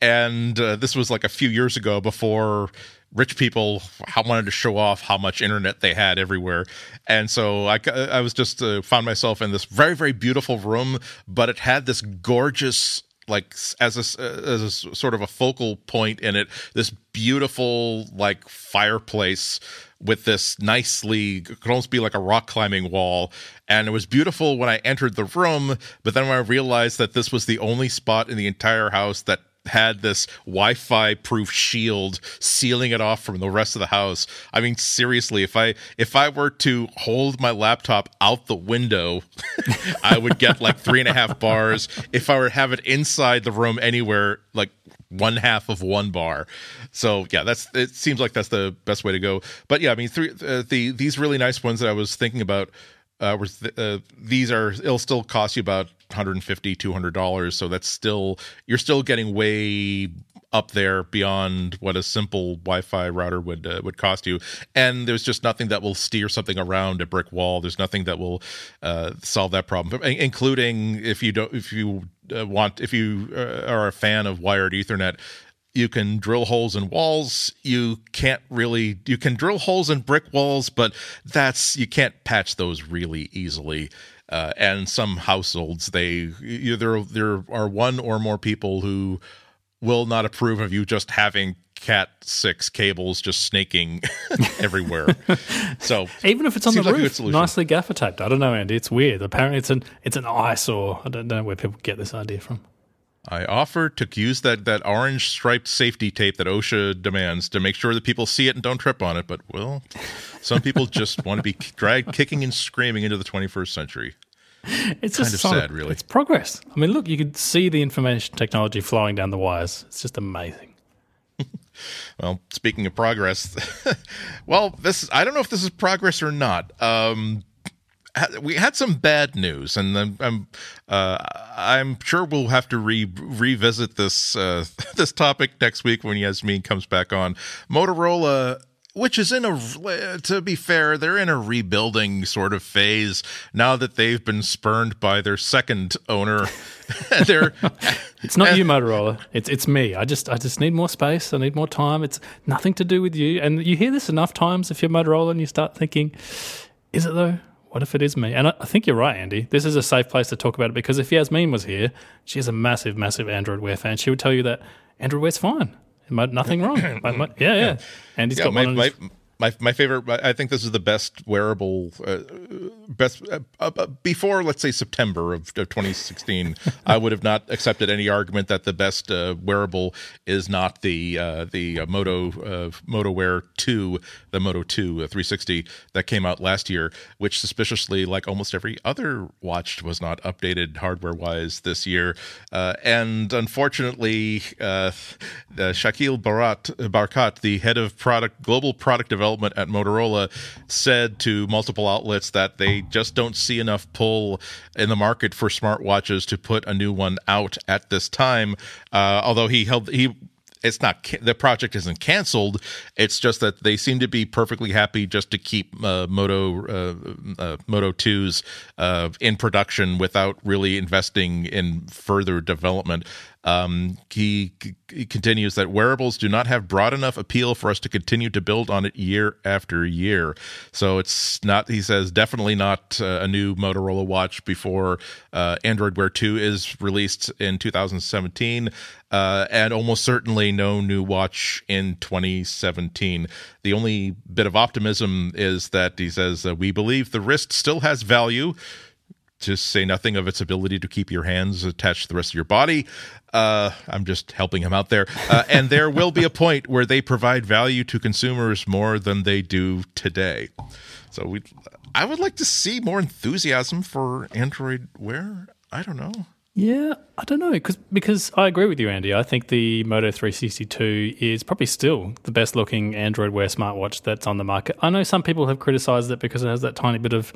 and uh, this was like a few years ago before rich people how wanted to show off how much internet they had everywhere. And so i, I was just uh, found myself in this very very beautiful room but it had this gorgeous like as a, as a sort of a focal point in it this beautiful like fireplace with this nicely could almost be like a rock climbing wall. And it was beautiful when i entered the room but then when i realized that this was the only spot in the entire house that had this Wi-Fi proof shield sealing it off from the rest of the house. I mean, seriously, if I if I were to hold my laptop out the window, I would get like three and a half bars. If I were to have it inside the room anywhere, like one half of one bar. So yeah, that's it. Seems like that's the best way to go. But yeah, I mean, three uh, the these really nice ones that I was thinking about. Uh, th- uh, these are it'll still cost you about 150 200 dollars so that's still you're still getting way up there beyond what a simple Wi-Fi router would uh, would cost you, and there's just nothing that will steer something around a brick wall. There's nothing that will uh, solve that problem, including if you don't if you uh, want if you uh, are a fan of wired Ethernet. You can drill holes in walls. You can't really. You can drill holes in brick walls, but that's you can't patch those really easily. Uh, and some households they there there are one or more people who will not approve of you just having cat six cables just snaking everywhere. So even if it's on the roof, nicely gaffer taped. I don't know, Andy. It's weird. Apparently, it's an it's an eyesore. I don't know where people get this idea from. I offer to use that, that orange striped safety tape that OSHA demands to make sure that people see it and don't trip on it. But, well, some people just want to be dragged kicking and screaming into the 21st century. It's kind of sad, really. It's progress. I mean, look, you can see the information technology flowing down the wires. It's just amazing. well, speaking of progress, well, this I don't know if this is progress or not. Um, we had some bad news, and I'm I'm, uh, I'm sure we'll have to re- revisit this uh, this topic next week when Yasmine comes back on. Motorola which is in a to be fair they're in a rebuilding sort of phase now that they've been spurned by their second owner they're it's not you motorola it's it's me i just i just need more space i need more time it's nothing to do with you and you hear this enough times if you're motorola and you start thinking is it though what if it is me? And I, think you're right, Andy. This is a safe place to talk about it because if Yasmine was here, she's a massive, massive Android Wear fan. She would tell you that Android Wear's fine. Nothing wrong. yeah, yeah. And he's yeah, got my, one. My, my my favorite. I think this is the best wearable, uh, best uh, uh, before let's say September of, of 2016. I would have not accepted any argument that the best uh, wearable is not the uh, the uh, Moto Moto Wear Two, the Moto Two 360 that came out last year, which suspiciously, like almost every other watch, was not updated hardware wise this year. and unfortunately, Shakil Barat Barkat, the head of product global product development development at Motorola said to multiple outlets that they just don't see enough pull in the market for smartwatches to put a new one out at this time. Uh, although he held he it's not the project isn't canceled. It's just that they seem to be perfectly happy just to keep uh, Moto uh, uh, Moto twos uh, in production without really investing in further development. Um, he, he, continues that wearables do not have broad enough appeal for us to continue to build on it year after year. So it's not, he says, definitely not uh, a new Motorola watch before uh, Android Wear 2 is released in 2017, uh, and almost certainly no new watch in 2017. The only bit of optimism is that he says, uh, We believe the wrist still has value to say nothing of its ability to keep your hands attached to the rest of your body. Uh, I'm just helping him out there. Uh, and there will be a point where they provide value to consumers more than they do today. So we, I would like to see more enthusiasm for Android Wear. I don't know. Yeah, I don't know because because I agree with you, Andy. I think the Moto 360 2 is probably still the best looking Android Wear smartwatch that's on the market. I know some people have criticized it because it has that tiny bit of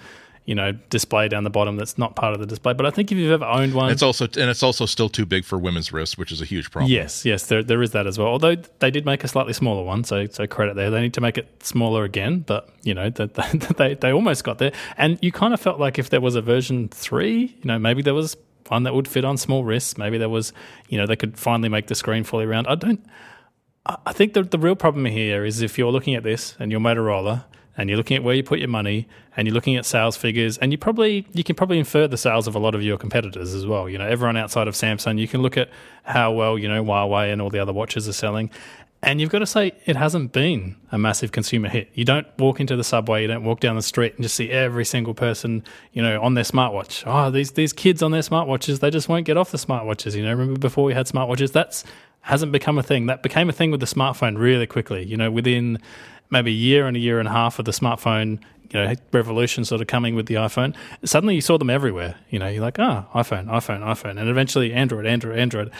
you know display down the bottom that's not part of the display. But I think if you've ever owned one, it's also and it's also still too big for women's wrists, which is a huge problem. Yes, yes, there there is that as well. Although they did make a slightly smaller one, so so credit there. They need to make it smaller again, but you know that they, they they almost got there. And you kind of felt like if there was a version three, you know, maybe there was one that would fit on small wrists. Maybe there was, you know, they could finally make the screen fully round. I don't. I think the the real problem here is if you're looking at this and you're Motorola and you're looking at where you put your money and you're looking at sales figures and you probably you can probably infer the sales of a lot of your competitors as well. You know everyone outside of samsung you can look at how well you know huawei and all the other watches are selling. And you've got to say it hasn't been a massive consumer hit. You don't walk into the subway you don't walk down the street and just see every single person you know on their smartwatch. Oh these these kids on their smartwatches they just won't get off the smartwatches. You know remember before we had smartwatches? That's hasn't become a thing. That became a thing with the smartphone really quickly you know within maybe a year and a year and a half of the smartphone you know revolution sort of coming with the iPhone. Suddenly you saw them everywhere. You know, you're like, ah, oh, iPhone, iPhone, iPhone, and eventually Android, Android, Android.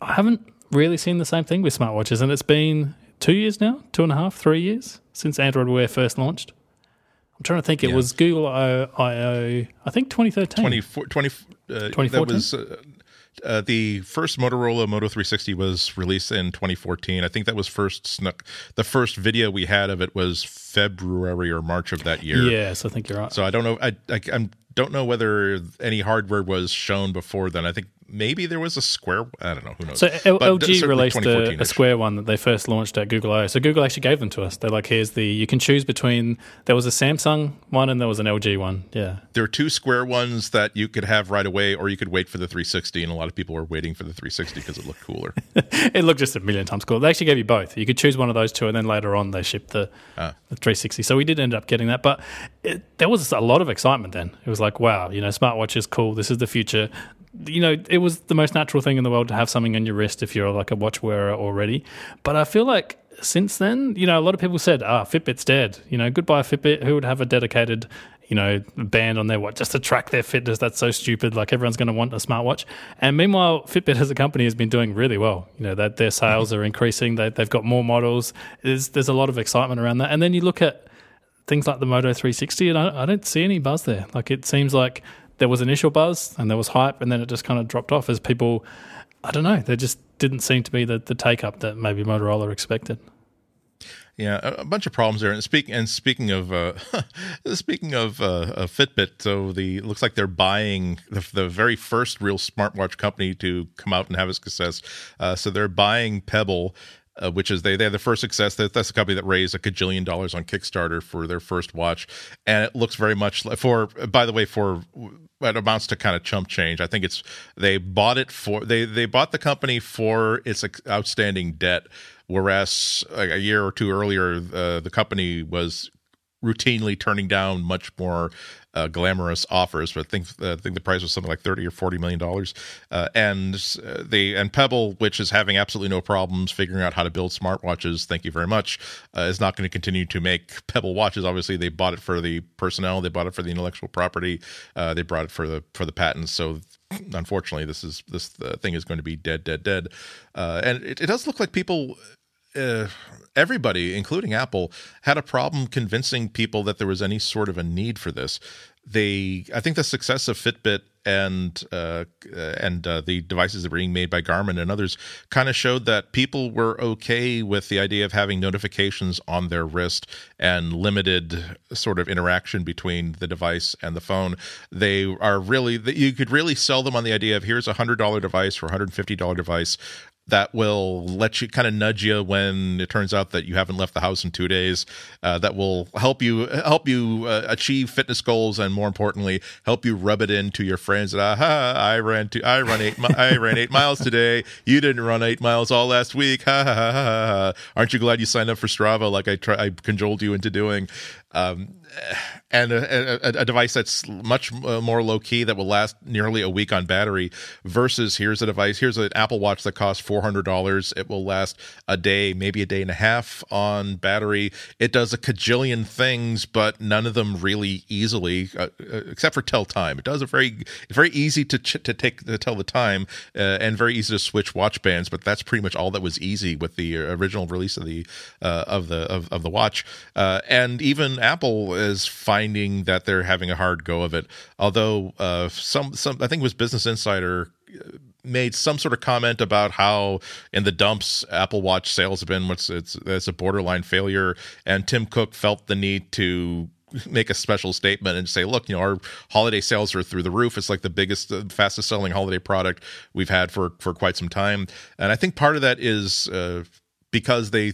I haven't really seen the same thing with smartwatches, and it's been two years now, two and a half, three years since Android Wear first launched. I'm trying to think. It yeah. was Google I/O. I think 2013. 20, 20, uh, 2014. That was uh, uh, the first Motorola Moto 360 was released in 2014. I think that was first snuck. The first video we had of it was February or March of that year. Yes, I think you're right. So I don't know. I, I, I don't know whether any hardware was shown before then. I think maybe there was a square. I don't know. Who knows? So L- LG released a, a, square one that they first launched at Google I/O. So Google actually gave them to us. They're like, here's the. You can choose between. There was a Samsung one and there was an LG one. Yeah. There are two square ones that you could have right away, or you could wait for the 360. And a lot of people were waiting for the 360 because it looked cooler. it looked just a million times cooler. They actually gave you both. You could choose one of those two, and then later on they shipped the, ah. the 360. So we did end up getting that, but it, there was a lot of excitement then. It was like, wow, you know, smartwatch is cool. This is the future you know, it was the most natural thing in the world to have something on your wrist if you're like a watch wearer already. But I feel like since then, you know, a lot of people said, ah, Fitbit's dead. You know, goodbye Fitbit. Who would have a dedicated, you know, band on their watch just to track their fitness? That's so stupid. Like everyone's going to want a smartwatch. And meanwhile, Fitbit as a company has been doing really well. You know, that their sales are increasing. They, they've got more models. There's, there's a lot of excitement around that. And then you look at things like the Moto 360, and I, I don't see any buzz there. Like it seems like there was initial buzz and there was hype, and then it just kind of dropped off as people, I don't know, there just didn't seem to be the, the take up that maybe Motorola expected. Yeah, a, bunch of problems there. And speaking and speaking of uh, speaking of, uh, Fitbit, so the looks like they're buying the, the, very first real smartwatch company to come out and have a success. Uh, so they're buying Pebble, uh, which is they they had the first success. That, that's a company that raised a gajillion dollars on Kickstarter for their first watch, and it looks very much for. By the way, for it amounts to kind of chump change. I think it's they bought it for they they bought the company for its outstanding debt, whereas a year or two earlier, uh, the company was routinely turning down much more uh, glamorous offers. But I think uh, I think the price was something like thirty or forty million dollars. Uh, and uh, the and Pebble, which is having absolutely no problems figuring out how to build smartwatches, thank you very much, uh, is not going to continue to make Pebble watches. Obviously, they bought it for the personnel, they bought it for the intellectual property, uh, they brought it for the for the patents. So unfortunately, this is this thing is going to be dead, dead, dead. and it, it does look like people uh, everybody, including Apple, had a problem convincing people that there was any sort of a need for this. They, I think, the success of Fitbit and uh, and uh, the devices that were being made by Garmin and others kind of showed that people were okay with the idea of having notifications on their wrist and limited sort of interaction between the device and the phone. They are really you could really sell them on the idea of here's a hundred dollar device or a hundred fifty dollar device that will let you kind of nudge you when it turns out that you haven't left the house in two days. Uh, that will help you help you uh, achieve fitness goals, and more importantly, help you rub it into your friends. That aha, I ran to I run eight I ran eight miles today. You didn't run eight miles all last week. Ha ha ha. ha. Aren't you glad you signed up for Strava like I try I cajoled you into doing? Um, and a, a, a, device that's much uh, more low key that will last nearly a week on battery versus here's a device here's an apple watch that costs $400 it will last a day maybe a day and a half on battery. It does a cajillion things but none of them really easily uh, uh except for tell time. It does a very very easy to ch- to take to tell the time uh, and very easy to switch watch bands but that's pretty much all that was easy with the original release of the uh, of the of, of the watch. And even apple is finding that they're having a hard go of it. Although uh, some some I think it was Business Insider uh, made some sort of comment about how in the dumps Apple Watch sales have been what's it's it's a borderline failure, and Tim Cook felt the need to make a special statement and say, look, you know, our holiday sales are through the roof. It's like the biggest, uh, fastest selling holiday product we've had for for quite some time, and I think part of that is. Uh, because they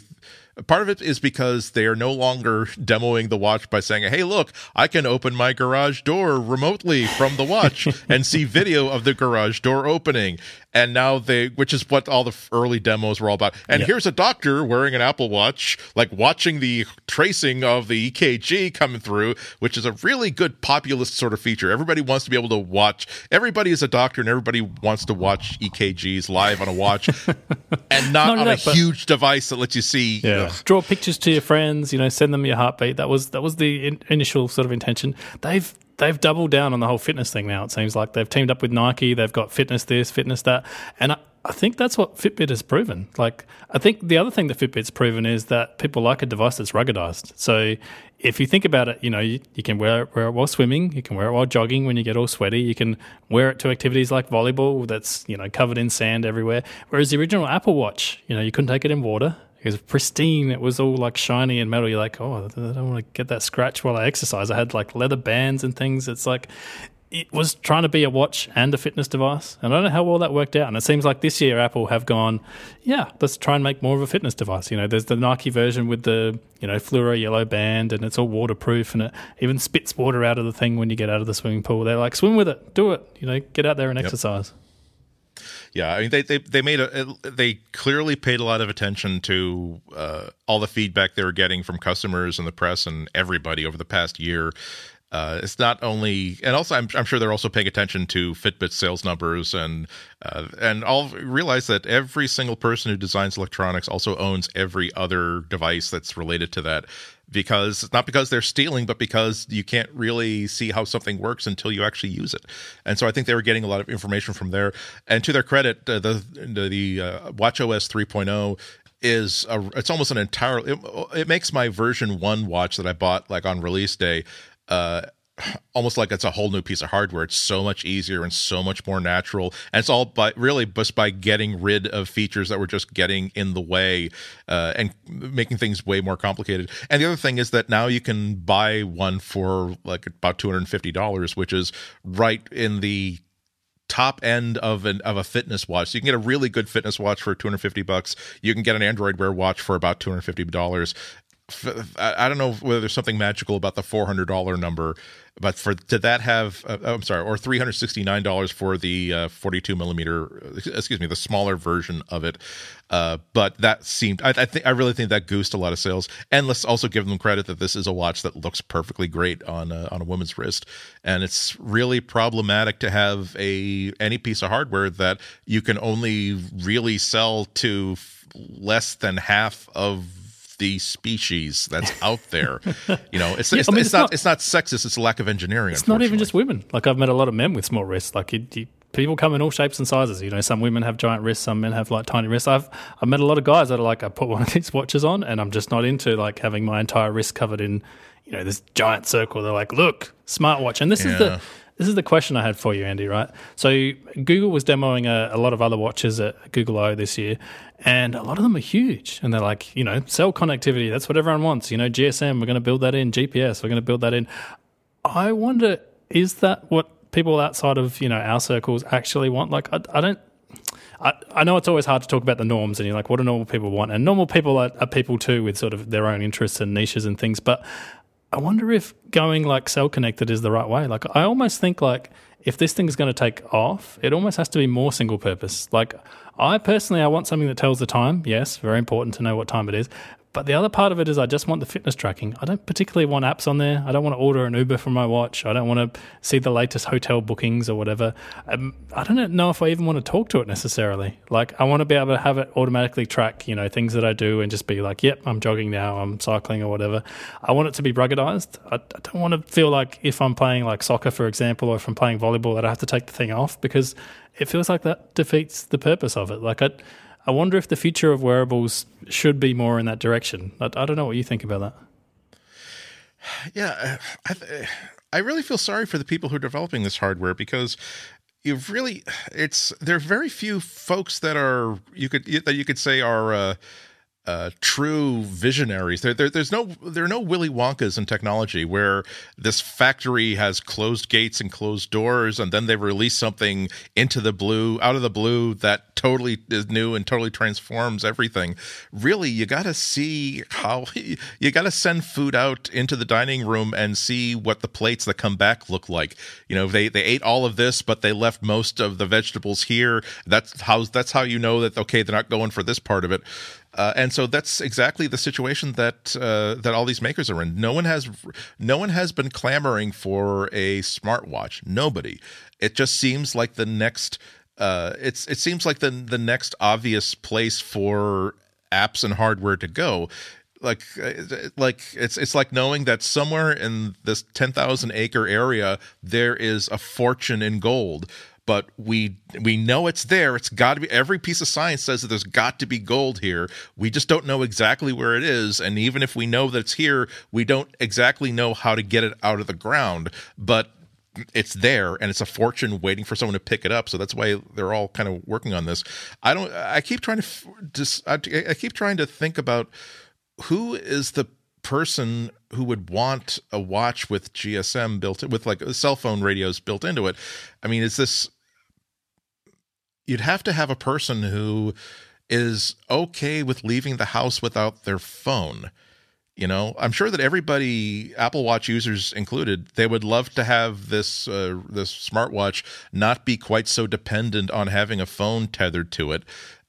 Part of it is because they are no longer demoing the watch by saying, "Hey, look, I can open my garage door remotely from the watch and see video of the garage door opening." And now they, which is what all the early demos were all about. And yep. here's a doctor wearing an Apple Watch, like watching the tracing of the EKG coming through, which is a really good populist sort of feature. Everybody wants to be able to watch. Everybody is a doctor, and everybody wants to watch EKGs live on a watch, and not, not on that, a huge device that lets you see. Yeah draw pictures to your friends. You know, send them your heartbeat. That was that was the in- initial sort of intention. They've they've doubled down on the whole fitness thing now. It seems like they've teamed up with Nike. They've got fitness this, fitness that, and I, I think that's what Fitbit has proven. Like, I think the other thing that Fitbit's proven is that people like a device that's ruggedized. So, if you think about it, you know, you, you, can wear it, wear it while swimming, you can wear it while jogging when you get all sweaty, you can wear it to activities like volleyball that's, you know, covered in sand everywhere. Whereas the original Apple Watch, you know, you couldn't take it in water, it was pristine. It was all like shiny and metal. You're like, oh, I don't want to get that scratch while I exercise. I had like leather bands and things. It's like it was trying to be a watch and a fitness device. And I don't know how well that worked out. And it seems like this year Apple have gone, yeah, let's try and make more of a fitness device. You know, there's the Nike version with the, you know, fluoro yellow band and it's all waterproof and it even spits water out of the thing when you get out of the swimming pool. They're like, swim with it, do it, you know, get out there and yep. exercise. Yeah, I mean they they they made a they clearly paid a lot of attention to uh, all the feedback they were getting from customers and the press and everybody over the past year. Uh, it's not only, and also I'm, I'm, sure they're also paying attention to Fitbit sales numbers and uh, and I'll realize that every single person who designs electronics also owns every other device that's related to that because not because they're stealing, but because you can't really see how something works until you actually use it. And so I think they were getting a lot of information from there. And to their credit, uh, the the, uh, WatchOS 3.0 is a, it's almost an entire. It, it, makes my version one watch that I bought like on release day. Uh, almost like it's a whole new piece of hardware. It's so much easier and so much more natural. And it's all by really just by getting rid of features that were just getting in the way uh, and making things way more complicated. And the other thing is that now you can buy one for like about two hundred and fifty dollars, which is right in the top end of an of a fitness watch. So you can get a really good fitness watch for 250 bucks. You can get an Android Wear watch for about 250 dollars. I don't know whether there's something magical about the $400 number but for did that have? Uh, oh, I'm sorry, or three hundred sixty nine dollars for the uh, forty two millimeter. Excuse me, the smaller version of it. Uh, but that seemed. I, I think I really think that goosed a lot of sales. And let's also give them credit that this is a watch that looks perfectly great on a, on a woman's wrist. And it's really problematic to have a any piece of hardware that you can only really sell to less than half of the species that's out there. you know, it's, yeah, it's, I mean, it's, it's not, not, it's not sexist. It's a lack of engineering. It's not even just women. Like I've met a lot of men with small wrists. Like you, you, people come in all shapes and sizes. You know, some women have giant wrists, some men have like tiny wrists. I've I've met a lot of guys that are like, I put one of these watches on, and I'm just not into like having my entire wrist covered in, you know, this giant circle. They're like, look, smartwatch, and this yeah. is the this is the question I had for you, Andy, right? So Google was demoing a, a, lot of other watches at Google I this year, and a lot of them are huge. And they're like, you know, cell connectivity, that's what everyone wants. You know, GSM, we're going to build that in, GPS, we're going to build that in. I wonder, is that what people outside of, you know, our circles actually want? Like, I, I don't. I, I know it's always hard to talk about the norms, and you're like, what do normal people want? And normal people are, are people too, with sort of their own interests and niches and things. But I wonder if going like cell connected is the right way. Like, I almost think like if this thing is going to take off, it almost has to be more single purpose. Like, I personally, I want something that tells the time. Yes, very important to know what time it is. But the other part of it is I just want the fitness tracking. I don't particularly want apps on there. I don't want to order an Uber from my watch. I don't want to see the latest hotel bookings or whatever. Um, I don't know if I even want to talk to it necessarily. Like I want to be able to have it automatically track, you know, things that I do and just be like, yep, I'm jogging now, I'm cycling or whatever. I want it to be ruggedized. I, I don't want to feel like if I'm playing like soccer, for example, or if I'm playing volleyball, that I have to take the thing off because it feels like that defeats the purpose of it. Like I, I wonder if the future of wearables should be more in that direction. I, I don't know what you think about that. Yeah, I, I really feel sorry for the people who are developing this hardware because you've really it's there are very few folks that are you could that you could say are uh, uh, true visionaries. There, there, there's no, there are no Willy Wonkas in technology where this factory has closed gates and closed doors, and then they release something into the blue, out of the blue that totally is new and totally transforms everything. Really, you got to see how you got to send food out into the dining room and see what the plates that come back look like. You know, they they ate all of this, but they left most of the vegetables here. That's how that's how you know that okay, they're not going for this part of it. Uh, and so that's exactly the situation that uh, that all these makers are in. No one has no one has been clamoring for a smartwatch. Nobody. It just seems like the next. Uh, it's it seems like the the next obvious place for apps and hardware to go. Like uh, like it's it's like knowing that somewhere in this ten thousand acre area there is a fortune in gold but we we know it's there. It's got to be. Every piece of science says that there's got to be gold here. We just don't know exactly where it is, and even if we know that it's here, we don't exactly know how to get it out of the ground. But it's there and it's a fortune waiting for someone to pick it up so that's why they're all kind of working on this i don't i keep trying to just I, I keep trying to think about who is the person who would want a watch with GSM built with like cell phone radios built into it. I mean, is this you'd have to have a person who is okay with leaving the house without their phone. You know, I'm sure that everybody, Apple Watch users included, they would love to have this uh, this smartwatch not be quite so dependent on having a phone tethered to it.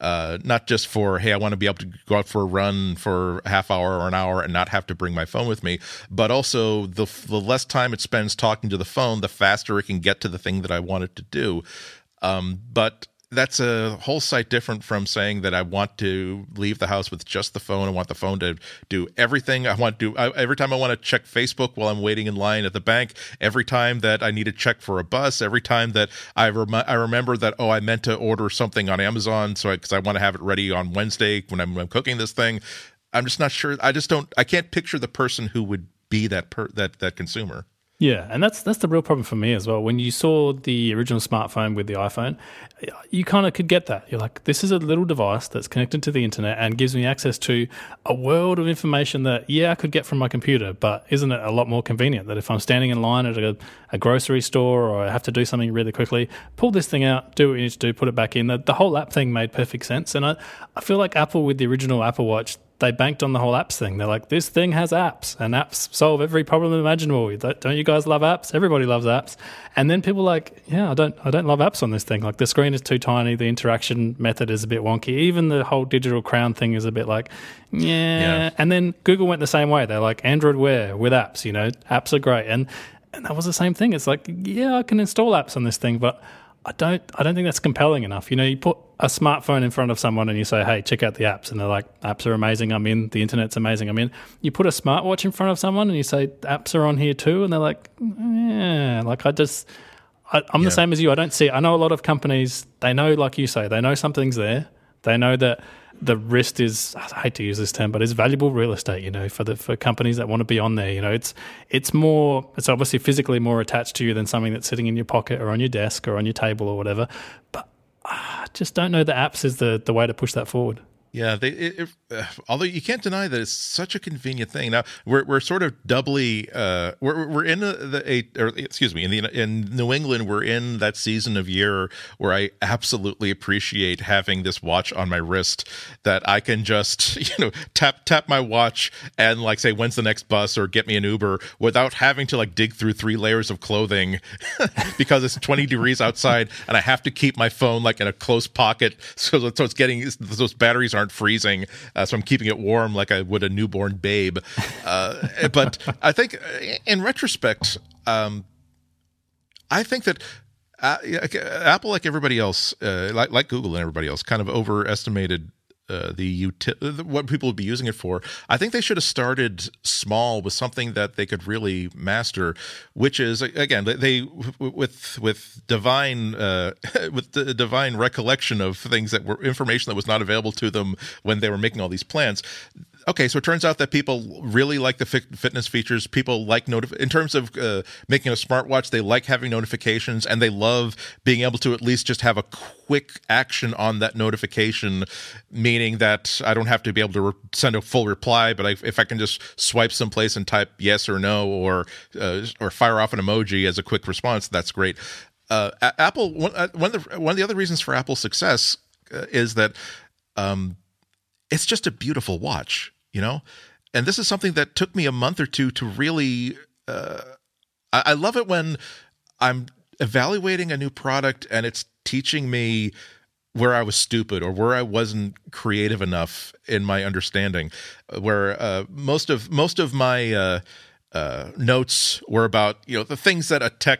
Uh, not just for hey, I want to be able to go out for a run for a half hour or an hour and not have to bring my phone with me, but also the the less time it spends talking to the phone, the faster it can get to the thing that I want it to do. Um, but that's a whole sight different from saying that I want to leave the house with just the phone. I want the phone to do everything. I want to I, every time I want to check Facebook while I'm waiting in line at the bank. Every time that I need to check for a bus. Every time that I I remember that oh I meant to order something on Amazon so because I, I want to have it ready on Wednesday when I'm, I'm cooking this thing. I'm just not sure. I just don't. I can't picture the person who would be that per, that that consumer. Yeah, and that's that's the real problem for me as well. When you saw the original smartphone with the iPhone, you kind of could get that. You're like, this is a little device that's connected to the internet and gives me access to a world of information that yeah, I could get from my computer, but isn't it a lot more convenient that if I'm standing in line at a, a grocery store or I have to do something really quickly, pull this thing out, do what you need to do, put it back in. The, the whole app thing made perfect sense, and I I feel like Apple with the original Apple Watch they banked on the whole apps thing. They're like, this thing has apps, and apps solve every problem imaginable. Don't you guys love apps? Everybody loves apps. And then people are like, yeah, I don't, I don't love apps on this thing. Like the screen is too tiny, the interaction method is a bit wonky. Even the whole digital crown thing is a bit like, yeah. yeah. And then Google went the same way. They're like Android Wear with apps. You know, apps are great, and and that was the same thing. It's like, yeah, I can install apps on this thing, but I don't I don't think that's compelling enough. You know, you put a smartphone in front of someone and you say, "Hey, check out the apps," and they're like, "Apps are amazing. I'm in. The internet's amazing. I'm in." You put a smartwatch in front of someone and you say, "Apps are on here too," and they're like, "Yeah." Like I just, I, am yeah. the same as you. I don't see. I know a lot of companies. They know, like you say, they know something's there. They know that the wrist is I hate to use this term, but it's valuable real estate, you know, for the for companies that want to be on there. You know, it's it's more it's obviously physically more attached to you than something that's sitting in your pocket or on your desk or on your table or whatever. But ah, I just don't know the apps is the the way to push that forward. Yeah, they. It, uh, although you can't deny that it's such a convenient thing. Now we're we're sort of doubly. Uh, we're we're in the or excuse me in the in New England we're in that season of year where I absolutely appreciate having this watch on my wrist that I can just you know tap tap my watch and like say when's the next bus or get me an Uber without having to like dig through three layers of clothing because it's 20 degrees outside and I have to keep my phone like in a close pocket so so it's getting those batteries aren't aren't freezing, uh, so I'm keeping it warm like I would a newborn babe. Uh, but I think, in retrospect, um, I think that uh, Apple, like everybody else, uh, like like Google and everybody else, kind of overestimated uh, the uti- what people would be using it for. I think they should have started small with something that they could really master, which is again they with with divine uh, with the divine recollection of things that were information that was not available to them when they were making all these plans okay, so it turns out that people really like the fitness features. People like notif- in terms of uh, making a smartwatch, they like having notifications, and they love being able to at least just have a quick action on that notification, meaning that I don't have to be able to re- send a full reply, but I, if I can just swipe someplace and type yes or no, or uh, or fire off an emoji as a quick response, that's great. Uh, Apple one, uh, one of the one of the other reasons for Apple's success uh, is that um, it's just a beautiful watch, you know. And this is something that took me a month or two to really. Uh, I, I love it when I'm evaluating a new product and it's teaching me where I was stupid or where I wasn't creative enough in my understanding. Where uh, most of most of my uh, uh, notes were about you know the things that a tech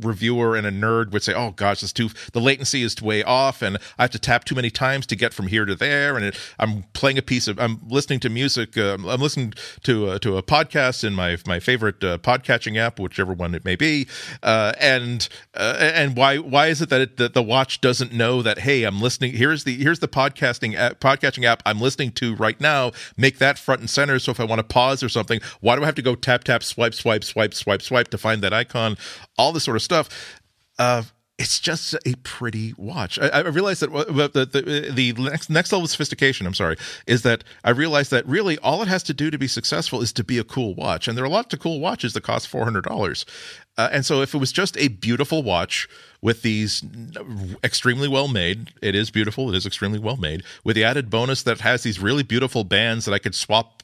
reviewer and a nerd would say, "Oh gosh, it's too the latency is way off, and I have to tap too many times to get from here to there." And it, I'm playing a piece of, I'm listening to music, uh, I'm listening to uh, to a podcast in my my favorite uh, podcatching app, whichever one it may be, uh, and uh, and why why is it that, it, that the watch doesn't know that hey, I'm listening. Here's the here's the podcasting app, podcatching app I'm listening to right now. Make that front and center. So if I want to pause or something, why do I have to go tap tap swipe swipe swipe swipe swipe to find that icon? All this sort of stuff. Uh, it's just a pretty watch. I, I realized that the, the, the next next level of sophistication. I'm sorry, is that I realized that really all it has to do to be successful is to be a cool watch, and there are lots of cool watches that cost four hundred dollars. Uh, and so, if it was just a beautiful watch with these extremely well made, it is beautiful. It is extremely well made with the added bonus that has these really beautiful bands that I could swap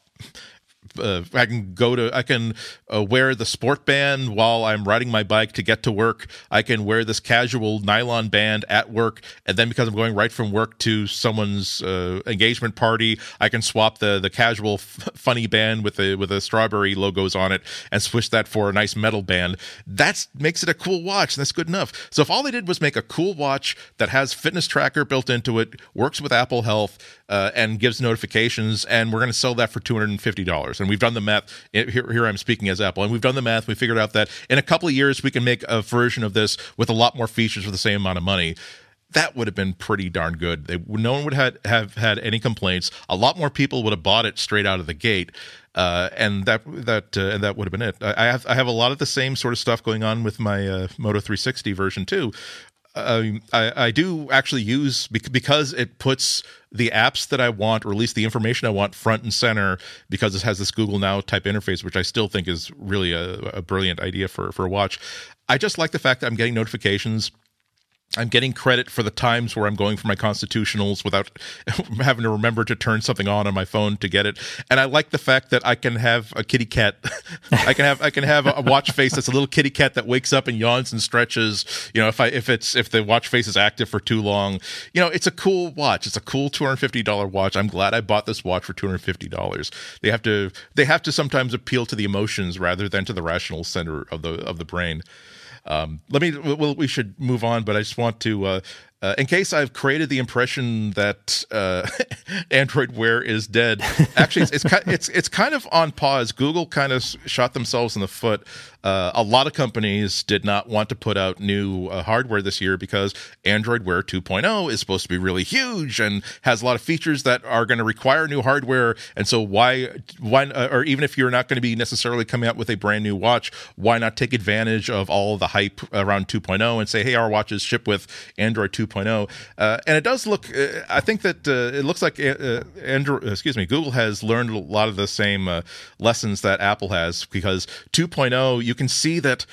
uh, I can go to I can uh, wear the sport band while I'm riding my bike to get to work. I can wear this casual nylon band at work, and then because I'm going right from work to someone's uh, engagement party, I can swap the the casual f- funny band with the with the strawberry logos on it and switch that for a nice metal band. That makes it a cool watch, and that's good enough. So if all they did was make a cool watch that has fitness tracker built into it, works with Apple Health, uh, and gives notifications, and we're going to sell that for two hundred and fifty dollars and we've done the math. Here, here I'm speaking as Apple, and we've done the math. We figured out that in a couple of years we can make a version of this with a lot more features for the same amount of money that would have been pretty darn good. They, no one would have, have had any complaints. A lot more people would have bought it straight out of the gate, uh, and that that uh, and that would have been it. I have I have a lot of the same sort of stuff going on with my uh, Moto 360 version too. Um, I, I do actually use because it puts the apps that I want, or at least the information I want, front and center because it has this Google Now type interface, which I still think is really a, a brilliant idea for for a watch. I just like the fact that I'm getting notifications I'm getting credit for the times where I'm going for my constitutionals without having to remember to turn something on on my phone to get it. And I like the fact that I can have a kitty cat. I can have I can have a watch face that's a little kitty cat that wakes up and yawns and stretches. You know, if I if it's if the watch face is active for too long, you know, it's a cool watch. It's a cool two hundred fifty dollar watch. I'm glad I bought this watch for two hundred fifty dollars. They have to they have to sometimes appeal to the emotions rather than to the rational center of the of the brain. Um, let me. Well, we should move on, but I just want to uh, uh, in case I've created the impression that uh, Android Wear is dead, actually, it's, it's it's it's kind of on pause. Google kind of shot themselves in the foot. Uh, a lot of companies did not want to put out new uh, hardware this year because Android Wear 2.0 is supposed to be really huge and has a lot of features that are going to require new hardware. And so, why why uh, or even if you're not going to be necessarily coming out with a brand new watch, why not take advantage of all the hype around 2.0 and say, hey, our watches ship with Android 2. 2.0. Uh, and it does look, uh, I think that it looks like Android, excuse me, Google has learned a lot of the same lessons that Apple has because 2.0, you can see that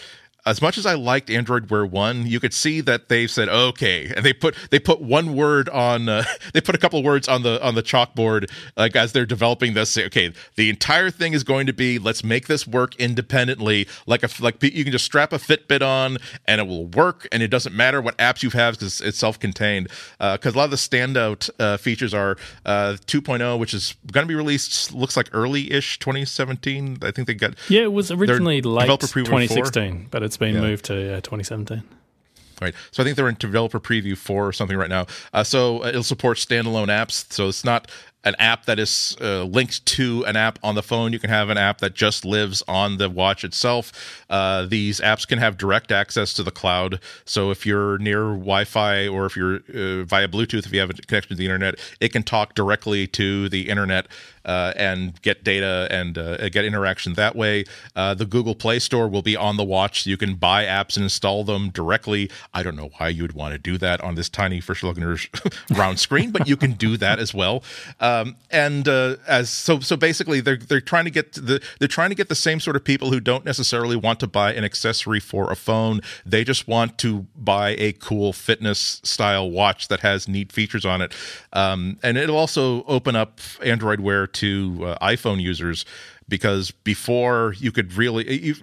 as much as I liked Android Wear One, you could see that they said okay, and they put they put one word on uh, they put a couple words on the on the chalkboard like as they're developing this. Say okay, the entire thing is going to be let's make this work independently. Like a like you can just strap a Fitbit on and it will work, and it doesn't matter what apps you have because it's self contained. Because uh, a lot of the standout uh, features are uh, 2.0, which is going to be released looks like early ish 2017. I think they got yeah, it was originally late 2016, but it's been yeah. moved to yeah, 2017. Right. So I think they're in developer preview four or something right now. Uh, so it'll support standalone apps. So it's not an app that is uh, linked to an app on the phone. You can have an app that just lives on the watch itself. Uh, these apps can have direct access to the cloud. So if you're near Wi-Fi or if you're uh, via Bluetooth, if you have a connection to the internet, it can talk directly to the internet uh, and get data and uh, get interaction that way. Uh, the Google Play Store will be on the watch, you can buy apps and install them directly. I don't know why you would want to do that on this tiny, first looking round screen, but you can do that as well. Um, and uh, as so, so basically, they're they're trying to get the they're trying to get the same sort of people who don't necessarily want to buy an accessory for a phone. They just want to buy a cool fitness style watch that has neat features on it. Um, and it'll also open up Android Wear to uh, iPhone users because before you could really it,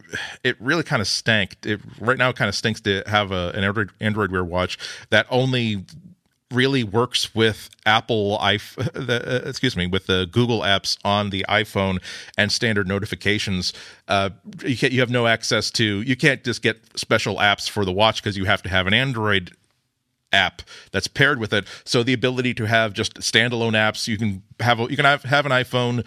it really kind of stank it right now it kind of stinks to have a, an android android wear watch that only really works with apple i uh, excuse me with the google apps on the iphone and standard notifications. Uh, you, can't, you have no access to you can't just get special apps for the watch because you have to have an android app that's paired with it so the ability to have just standalone apps you can have you can have, have an iphone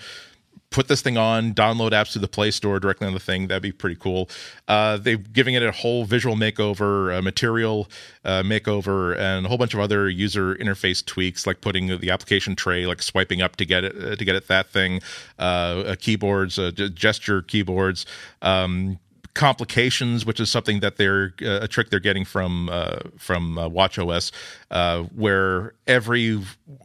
put this thing on, download apps to the Play Store directly on the thing. That'd be pretty cool. Uh, they're giving it a whole visual makeover, a material uh, makeover, and a whole bunch of other user interface tweaks, like putting the application tray, like swiping up to get it uh, to get it that thing, uh, keyboards, uh, gesture keyboards. Um, complications, which is something that they're uh, a trick they're getting from uh, from uh, WatchOS, uh, where every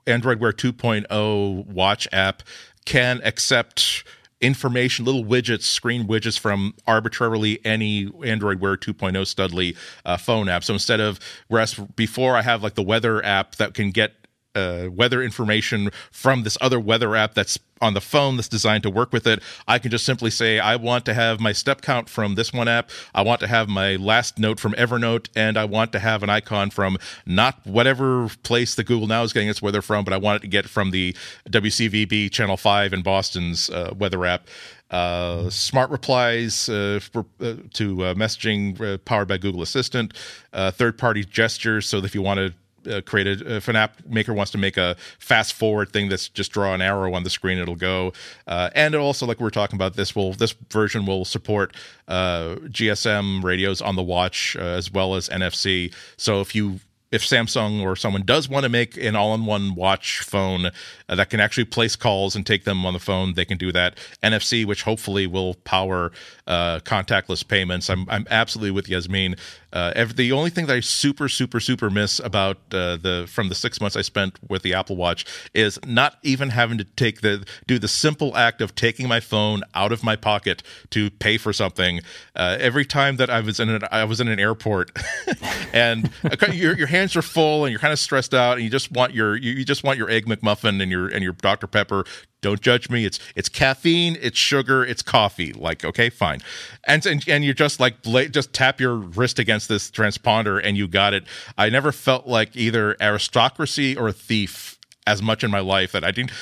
Android Wear 2.0 watch app can accept information, little widgets, screen widgets from arbitrarily any Android Wear 2.0 Studly uh, phone app. So instead of, whereas before I have like the weather app that can get uh, weather information from this other weather app that's on the phone that's designed to work with it. I can just simply say, I want to have my step count from this one app. I want to have my last note from Evernote, and I want to have an icon from not whatever place the Google Now is getting its weather from, but I want it to get from the WCVB Channel 5 in Boston's uh, weather app. Uh, smart replies uh, for, uh, to uh, messaging uh, powered by Google Assistant, third party gestures. So if you want to uh, created if an app maker wants to make a fast forward thing that's just draw an arrow on the screen it'll go. Uh, and also like we are talking about this will this version will support uh, gsm radios on the watch uh, as well as nfc so if you if Samsung or someone does want to make an all-in-one watch phone uh, that can actually place calls and take them on the phone, they can do that. NFC, which hopefully will power uh, contactless payments. I'm I'm absolutely with Yasmine. Uh, every, the only thing that I super super super miss about uh, the from the six months I spent with the Apple Watch is not even having to take the do the simple act of taking my phone out of my pocket to pay for something. Uh, every time that I was in an I was in an airport, and your your hands are full and you're kind of stressed out, and you just want your you, you just want your egg McMuffin and your and your Dr Pepper don't judge me. It's it's caffeine, it's sugar, it's coffee. Like okay, fine. And and, and you just like just tap your wrist against this transponder and you got it. I never felt like either aristocracy or a thief as much in my life that I didn't,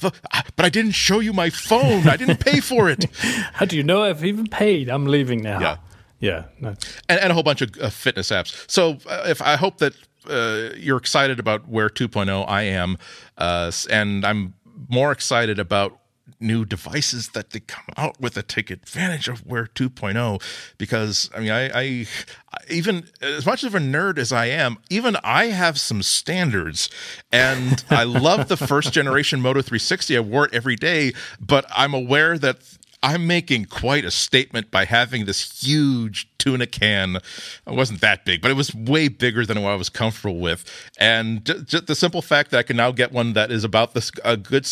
but I didn't show you my phone. I didn't pay for it. How do you know I've even paid? I'm leaving now. Yeah, yeah, no. and, and a whole bunch of uh, fitness apps. So uh, if I hope that uh, you're excited about Wear 2.0, I am, uh, and I'm more excited about new devices that they come out with to take advantage of Wear 2.0 because I mean I, I even as much of a nerd as I am even I have some standards and I love the first generation Moto 360 I wore it every day but I'm aware that I'm making quite a statement by having this huge tuna can. It wasn't that big, but it was way bigger than what I was comfortable with. And just the simple fact that I can now get one that is about this a good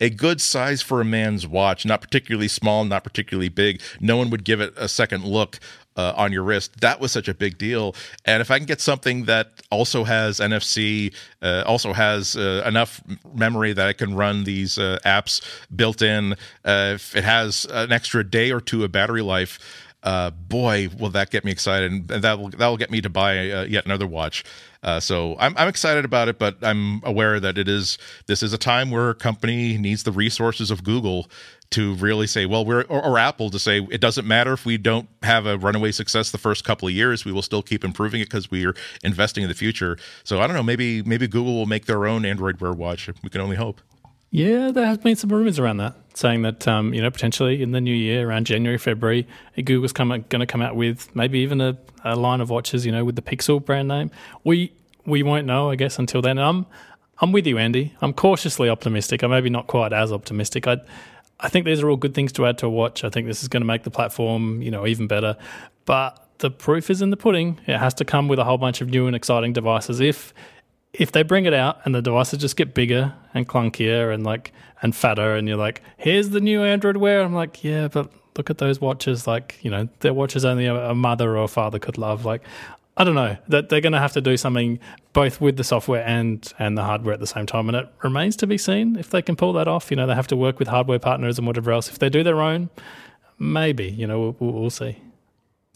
a good size for a man's watch, not particularly small, not particularly big. No one would give it a second look uh, on your wrist. That was such a big deal. And if I can get something that also has NFC, uh, also has uh, enough memory that I can run these uh, apps built in, uh, if it has an extra day or two of battery life, uh, boy, will that get me excited, and that will that will get me to buy yet another watch. So I'm I'm excited about it, but I'm aware that it is this is a time where a company needs the resources of Google to really say, well, we're or, or, Apple to say it doesn't matter if we don't have a runaway success the first couple of years, we will still keep improving it because we are investing in the future. So I don't know, maybe maybe Google will make their own Android Wear watch. We can only hope. Yeah, there has been some rumors around that saying that um, you know potentially in the new year around January February, Google's going to come out with maybe even a, a line of watches, you know, with the Pixel brand name. We we won't know, I guess, until then. I'm I'm with you, Andy. I'm cautiously optimistic. I'm maybe not quite as optimistic. I I think these are all good things to add to a watch. I think this is going to make the platform, you know, even better. But the proof is in the pudding. It has to come with a whole bunch of new and exciting devices. If if they bring it out and the devices just get bigger and clunkier and like and fatter, and you're like, here's the new Android Wear. I'm like, yeah, but look at those watches. Like, you know, they're watches only a mother or a father could love. Like, I don't know that they're going to have to do something both with the software and and the hardware at the same time, and it remains to be seen if they can pull that off. You know, they have to work with hardware partners and whatever else. If they do their own, maybe you know we'll, we'll see.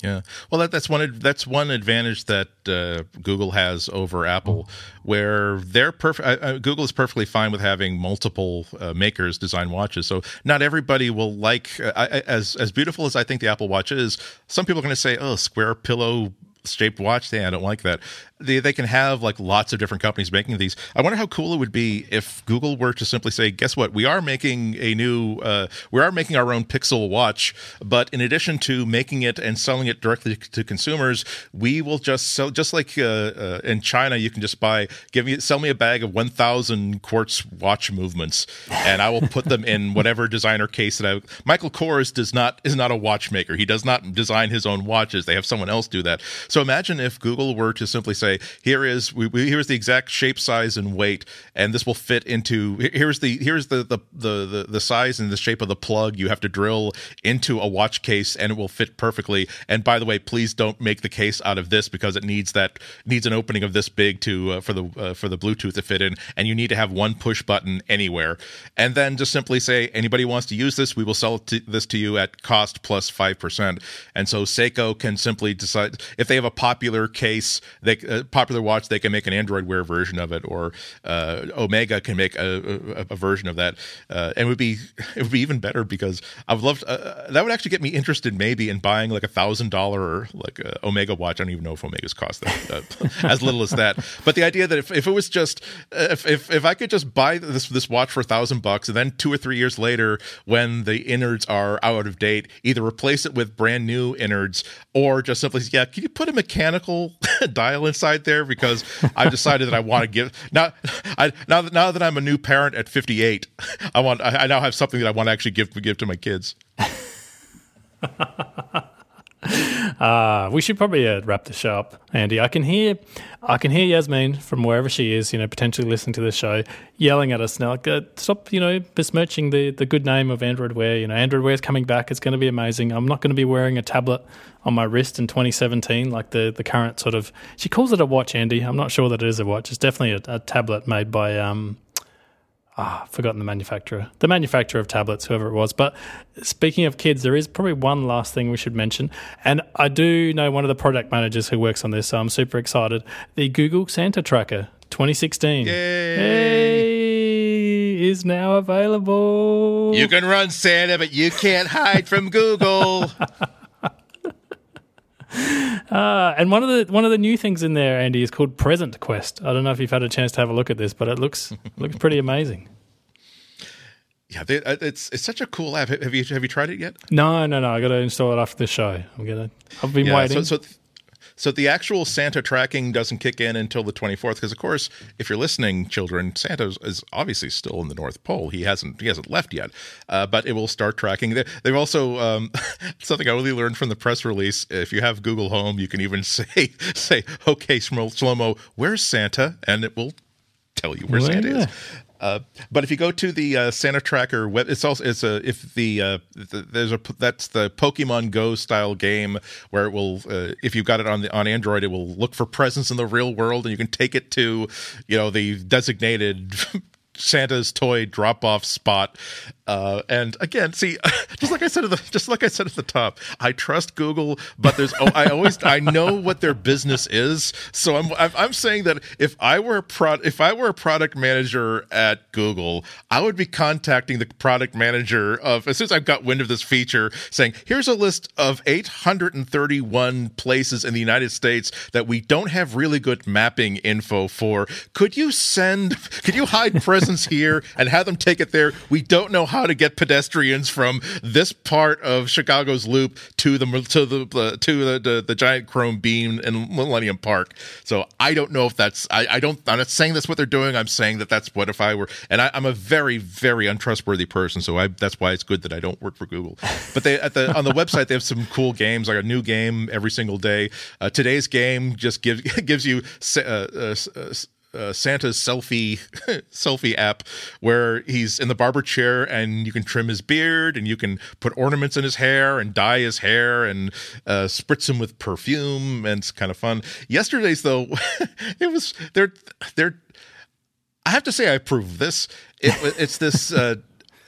Yeah, well, that, that's one that's one advantage that uh, Google has over Apple, where they're perfect. Uh, uh, Google is perfectly fine with having multiple uh, makers design watches. So not everybody will like uh, as as beautiful as I think the Apple Watch is. Some people are going to say, "Oh, square pillow shaped watch. Yeah, I don't like that they, they can have like lots of different companies making these. I wonder how cool it would be if Google were to simply say, "Guess what? We are making a new, uh, we are making our own Pixel watch, but in addition to making it and selling it directly to consumers, we will just sell, just like uh, uh, in China, you can just buy, give me, sell me a bag of one thousand quartz watch movements, and I will put them in whatever designer case that I. Michael Kors does not is not a watchmaker. He does not design his own watches. They have someone else do that. So imagine if Google were to simply say here is we, we, here's the exact shape size and weight and this will fit into here's the here's the, the the the the size and the shape of the plug you have to drill into a watch case and it will fit perfectly. And by the way please don't make the case out of this because it needs that needs an opening of this big to uh, for the uh, for the bluetooth to fit in and you need to have one push button anywhere. And then just simply say anybody wants to use this we will sell to, this to you at cost 5% and so Seiko can simply decide if they have a popular case they uh, popular watch, they can make an Android Wear version of it, or uh, Omega can make a, a, a version of that, uh, and it would be it would be even better because I would love to, uh, that would actually get me interested maybe in buying like a thousand dollar like uh, Omega watch. I don't even know if Omegas cost that uh, as little as that, but the idea that if, if it was just if, if if I could just buy this this watch for a thousand bucks and then two or three years later when the innards are out of date, either replace it with brand new innards or just simply yeah, can you put a mechanical dial inside there because I've decided that I want to give now. I now that now that I'm a new parent at 58, I want I, I now have something that I want to actually give give to my kids. Uh, we should probably uh, wrap the show up, Andy. I can hear, I can hear Yasmine from wherever she is, you know, potentially listening to the show, yelling at us now, like, uh, stop, you know, besmirching the the good name of Android Wear. You know, Android Wear is coming back. It's going to be amazing. I'm not going to be wearing a tablet on my wrist in 2017, like the the current sort of. She calls it a watch, Andy. I'm not sure that it is a watch. It's definitely a, a tablet made by um, ah, I've forgotten the manufacturer, the manufacturer of tablets, whoever it was. But speaking of kids, there is probably one last thing we should mention. And I do know one of the product managers who works on this, so I'm super excited. The Google Santa Tracker 2016 Yay! is now available. You can run Santa, but you can't hide from Google. Uh, and one of the one of the new things in there, Andy, is called Present Quest. I don't know if you've had a chance to have a look at this, but it looks looks pretty amazing. Yeah, uh, it's it's such a cool app. Have you have you tried it yet? No, no, no. I got to install it after the show. I'm gonna. I've been yeah, waiting. So, so so the actual Santa tracking doesn't kick in until the 24th because of course, if you're listening children, Santa is obviously still in the North Pole. He hasn't he hasn't left yet. Uh, but it will start tracking. They've also um, something I really learned from the press release. If you have Google Home, you can even say say, "Okay, Shlomo, where's Santa?" and it will tell you where well, Santa yeah. is. Uh, but if you go to the uh, Santa Tracker web, it's also it's a if the, uh, the, there's a that's the Pokemon Go style game where it will uh, if you've got it on the on Android, it will look for presents in the real world, and you can take it to you know the designated Santa's toy drop off spot. Uh, and again, see, just like I said at the just like I said at the top, I trust Google, but there's oh, I always I know what their business is, so I'm I'm saying that if I were a pro if I were a product manager at Google, I would be contacting the product manager of as soon as I've got wind of this feature, saying here's a list of 831 places in the United States that we don't have really good mapping info for. Could you send? Could you hide here and have them take it there? We don't know how to get pedestrians from this part of Chicago's loop to the to the to the, the, the giant chrome beam in Millennium Park. So I don't know if that's I, I don't I'm not saying that's what they're doing. I'm saying that that's what if I were and I, am a very very untrustworthy person. So I that's why it's good that I don't work for Google. But they at the on the website they have some cool games like a new game every single day. Uh, today's game just gives gives you. Uh, uh, Santa's selfie selfie app where he's in the barber chair and you can trim his beard and you can put ornaments in his hair and dye his hair and uh, spritz him with perfume and it's kind of fun. Yesterday's though, it was they're they're. I have to say I approve this. It, it's this. Uh,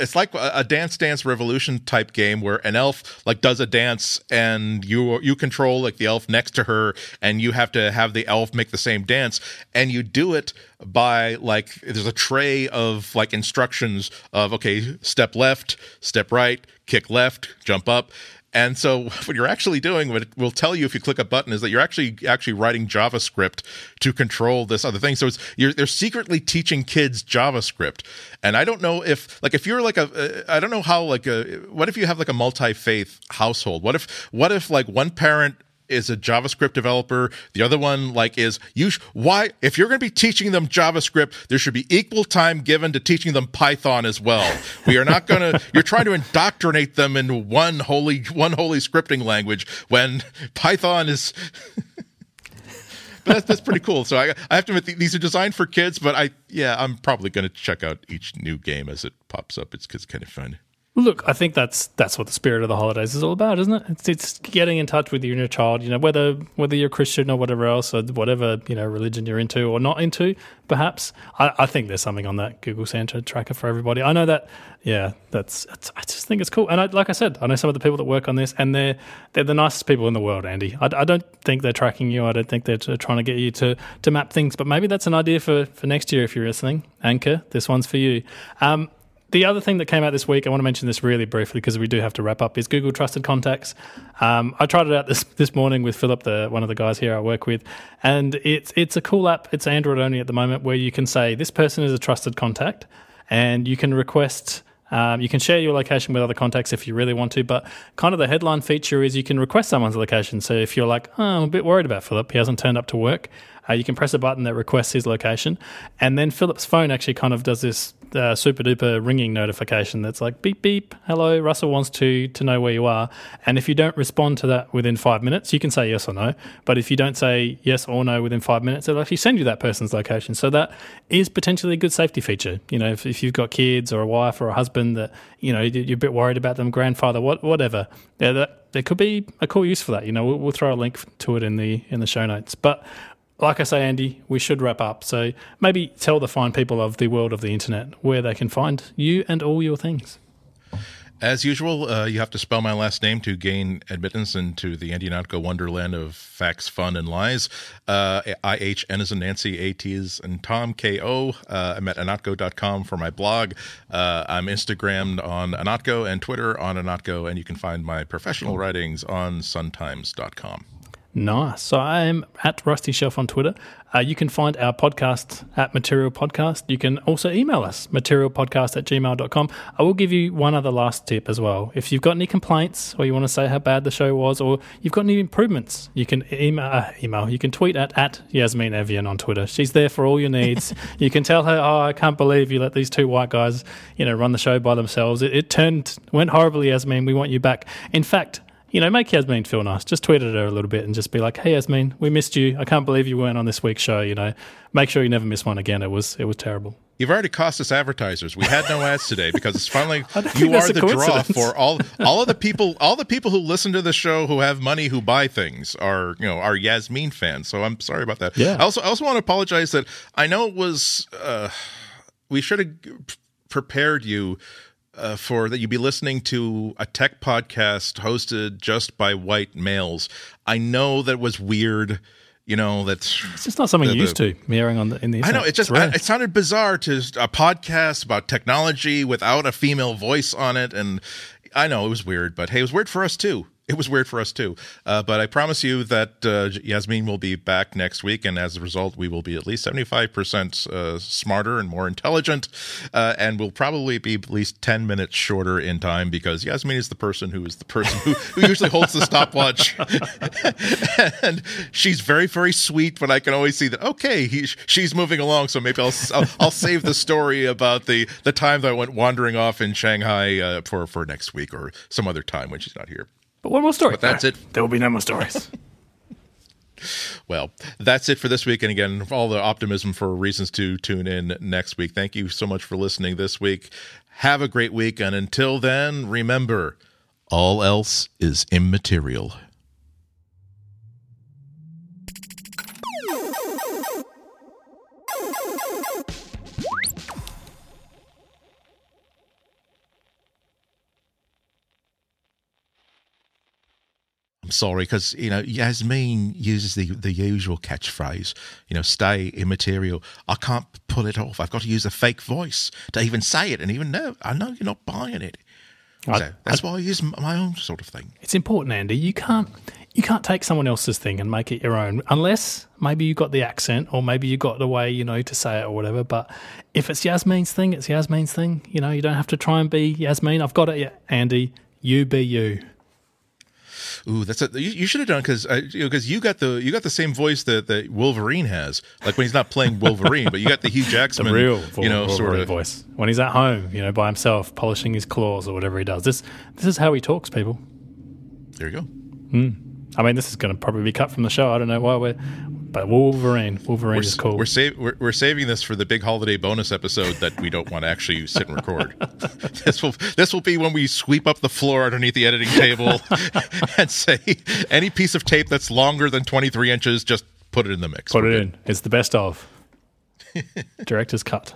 it's like a dance dance revolution type game where an elf like does a dance and you you control like the elf next to her and you have to have the elf make the same dance. And you do it by like there's a tray of like instructions of okay step left step right kick left jump up and so what you're actually doing, what it will tell you if you click a button, is that you're actually actually writing JavaScript to control this other thing. So it's you're they're secretly teaching kids JavaScript. And I don't know if like if you're like a uh, I don't know how like a what if you have like a multi faith household? What if what if like one parent is a JavaScript developer. The other one like is you sh- why if you're going to be teaching them JavaScript, there should be equal time given to teaching them Python as well. We are not going to you're trying to indoctrinate them in one holy one holy scripting language when Python is But that's, that's pretty cool. So I, I have to admit these are designed for kids, but I yeah I'm probably going to check out each new game as it pops up. It's, it's kind of fun. Look, I think that's that's what the spirit of the holidays is all about, isn't it? It's, it's getting in touch with your inner child. You know, whether whether you're Christian or whatever else, or whatever you know religion you're into or not into. Perhaps I, I think there's something on that Google Santa tracker for everybody. I know that. Yeah, that's. I just think it's cool. And I, like I said, I know some of the people that work on this, and they're they're the nicest people in the world. Andy, I, I don't think they're tracking you. I don't think they're trying to get you to to map things. But maybe that's an idea for for next year if you're listening. Anchor, this one's for you. Um, the other thing that came out this week, I want to mention this really briefly because we do have to wrap up, is Google Trusted Contacts. Um, I tried it out this this morning with Philip, the one of the guys here I work with, and it's it's a cool app. It's Android only at the moment, where you can say this person is a trusted contact, and you can request. Um, you can share your location with other contacts if you really want to, but kind of the headline feature is you can request someone's location. So if you're like, oh, I'm a bit worried about Philip, he hasn't turned up to work, uh, you can press a button that requests his location, and then Philip's phone actually kind of does this uh, super duper ringing notification that's like beep beep hello russell wants to to know where you are. And if you don't respond to that within five minutes you can say yes or no. But if you don't say yes or no within five minutes it'll actually send you that person's location. So that is potentially a good safety feature. You know if, if you've got kids or a wife or a husband that you know you're a bit worried about them grandfather what, whatever yeah that there could be a cool use for that. You know we'll, we'll throw a link to it in the in the show notes. But like I say, Andy, we should wrap up. So maybe tell the fine people of the world of the internet where they can find you and all your things. As usual, uh, you have to spell my last name to gain admittance into the Andy Ihnatko wonderland of facts, fun, and lies. Uh, I-H-N is in Nancy, A-T is in Tom, K-O. Uh, I'm at ihnatko.com for my blog. Uh, I'm Instagrammed on Ihnatko and Twitter on Ihnatko, and you can find my professional writings on suntimes.com. Nice. So I'm at Rusty Shelf on Twitter. Uh, you can find our podcast at Material Podcast. You can also email us, materialpodcast at gmail.com. I will give you one other last tip as well. If you've got any complaints or you want to say how bad the show was or you've got any improvements, you can email, uh, email. you can tweet at, at Yasmine Evjen on Twitter. She's there for all your needs. you can tell her, oh, I can't believe you let these two white guys, you know, run the show by themselves. It, it turned, went horribly, Yasmine. We want you back. In fact, you know, make Yasmine feel nice. Just tweet at her a little bit and just be like, "Hey, Yasmine, we missed you. I can't believe you weren't on this week's show. You know, make sure you never miss one again. It was it was terrible." You've already cost us advertisers. We had no ads today because it's finally you are the draw for all all of the people all the people who listen to the show who have money who buy things are you know are Yasmine fans. So I'm sorry about that. Yeah. I also I also want to apologize that I know it was uh, we should have prepared you uh, for that you'd be listening to a tech podcast hosted just by white males. I know that was weird. You know that's it's just not something the, used to mirroring on the in the. I know it just I, it sounded bizarre to a podcast about technology without a female voice on it, and I know it was weird, but hey, it was weird for us too it was weird for us too. Uh, but I promise you that uh, Yasmine will be back next week, and as a result, we will be at least seventy five percent uh, smarter and more intelligent, uh, and we'll probably be at least ten minutes shorter in time because Yasmine is the person who is the person who, who usually holds the stopwatch, and she's very very sweet. But I can always see that okay, he, she's moving along, so maybe I'll, I'll, I'll save the story about the the time that I went wandering off in Shanghai uh, for for next week or some other time when she's not here. But one more story. But that's it. There will be no more stories. Well, that's it for this week. And again, all the optimism for reasons to tune in next week. Thank you so much for listening this week. Have a great week. And until then, remember all else is immaterial. I'm sorry because you know Yasmine uses the the usual catchphrase, you know, stay immaterial. I can't pull it off. I've got to use a fake voice to even say it, and even know I know you're not buying it. I- So that's why I use my own sort of thing. It's important, Andy. You can't you can't take someone else's thing and make it your own, unless maybe you got the accent or maybe you got the way you know to say it or whatever. But if it's Yasmine's thing, it's Yasmine's thing. You know, you don't have to try and be Yasmine. I've got it, yeah, Andy. You be you. Ooh, that's a, you, you should have done because you know, you got the you got the same voice that, that Wolverine has, like when he's not playing Wolverine, but you got the Hugh Jackson, The real, you know, Wolverine sort of. voice when he's at home, you know, by himself, polishing his claws or whatever he does. This this is how he talks, people. There you go. Hmm. I mean, this is going to probably be cut from the show. I don't know why we're, but Wolverine, Wolverine We're, is cool. we're, sa- we're, we're saving this for the big holiday bonus episode that we don't want to actually sit and record. this will this will be when we sweep up the floor underneath the editing table and say any piece of tape that's longer than 23 inches, just put it in the mix. Put it in. It's the best of. Director's cut.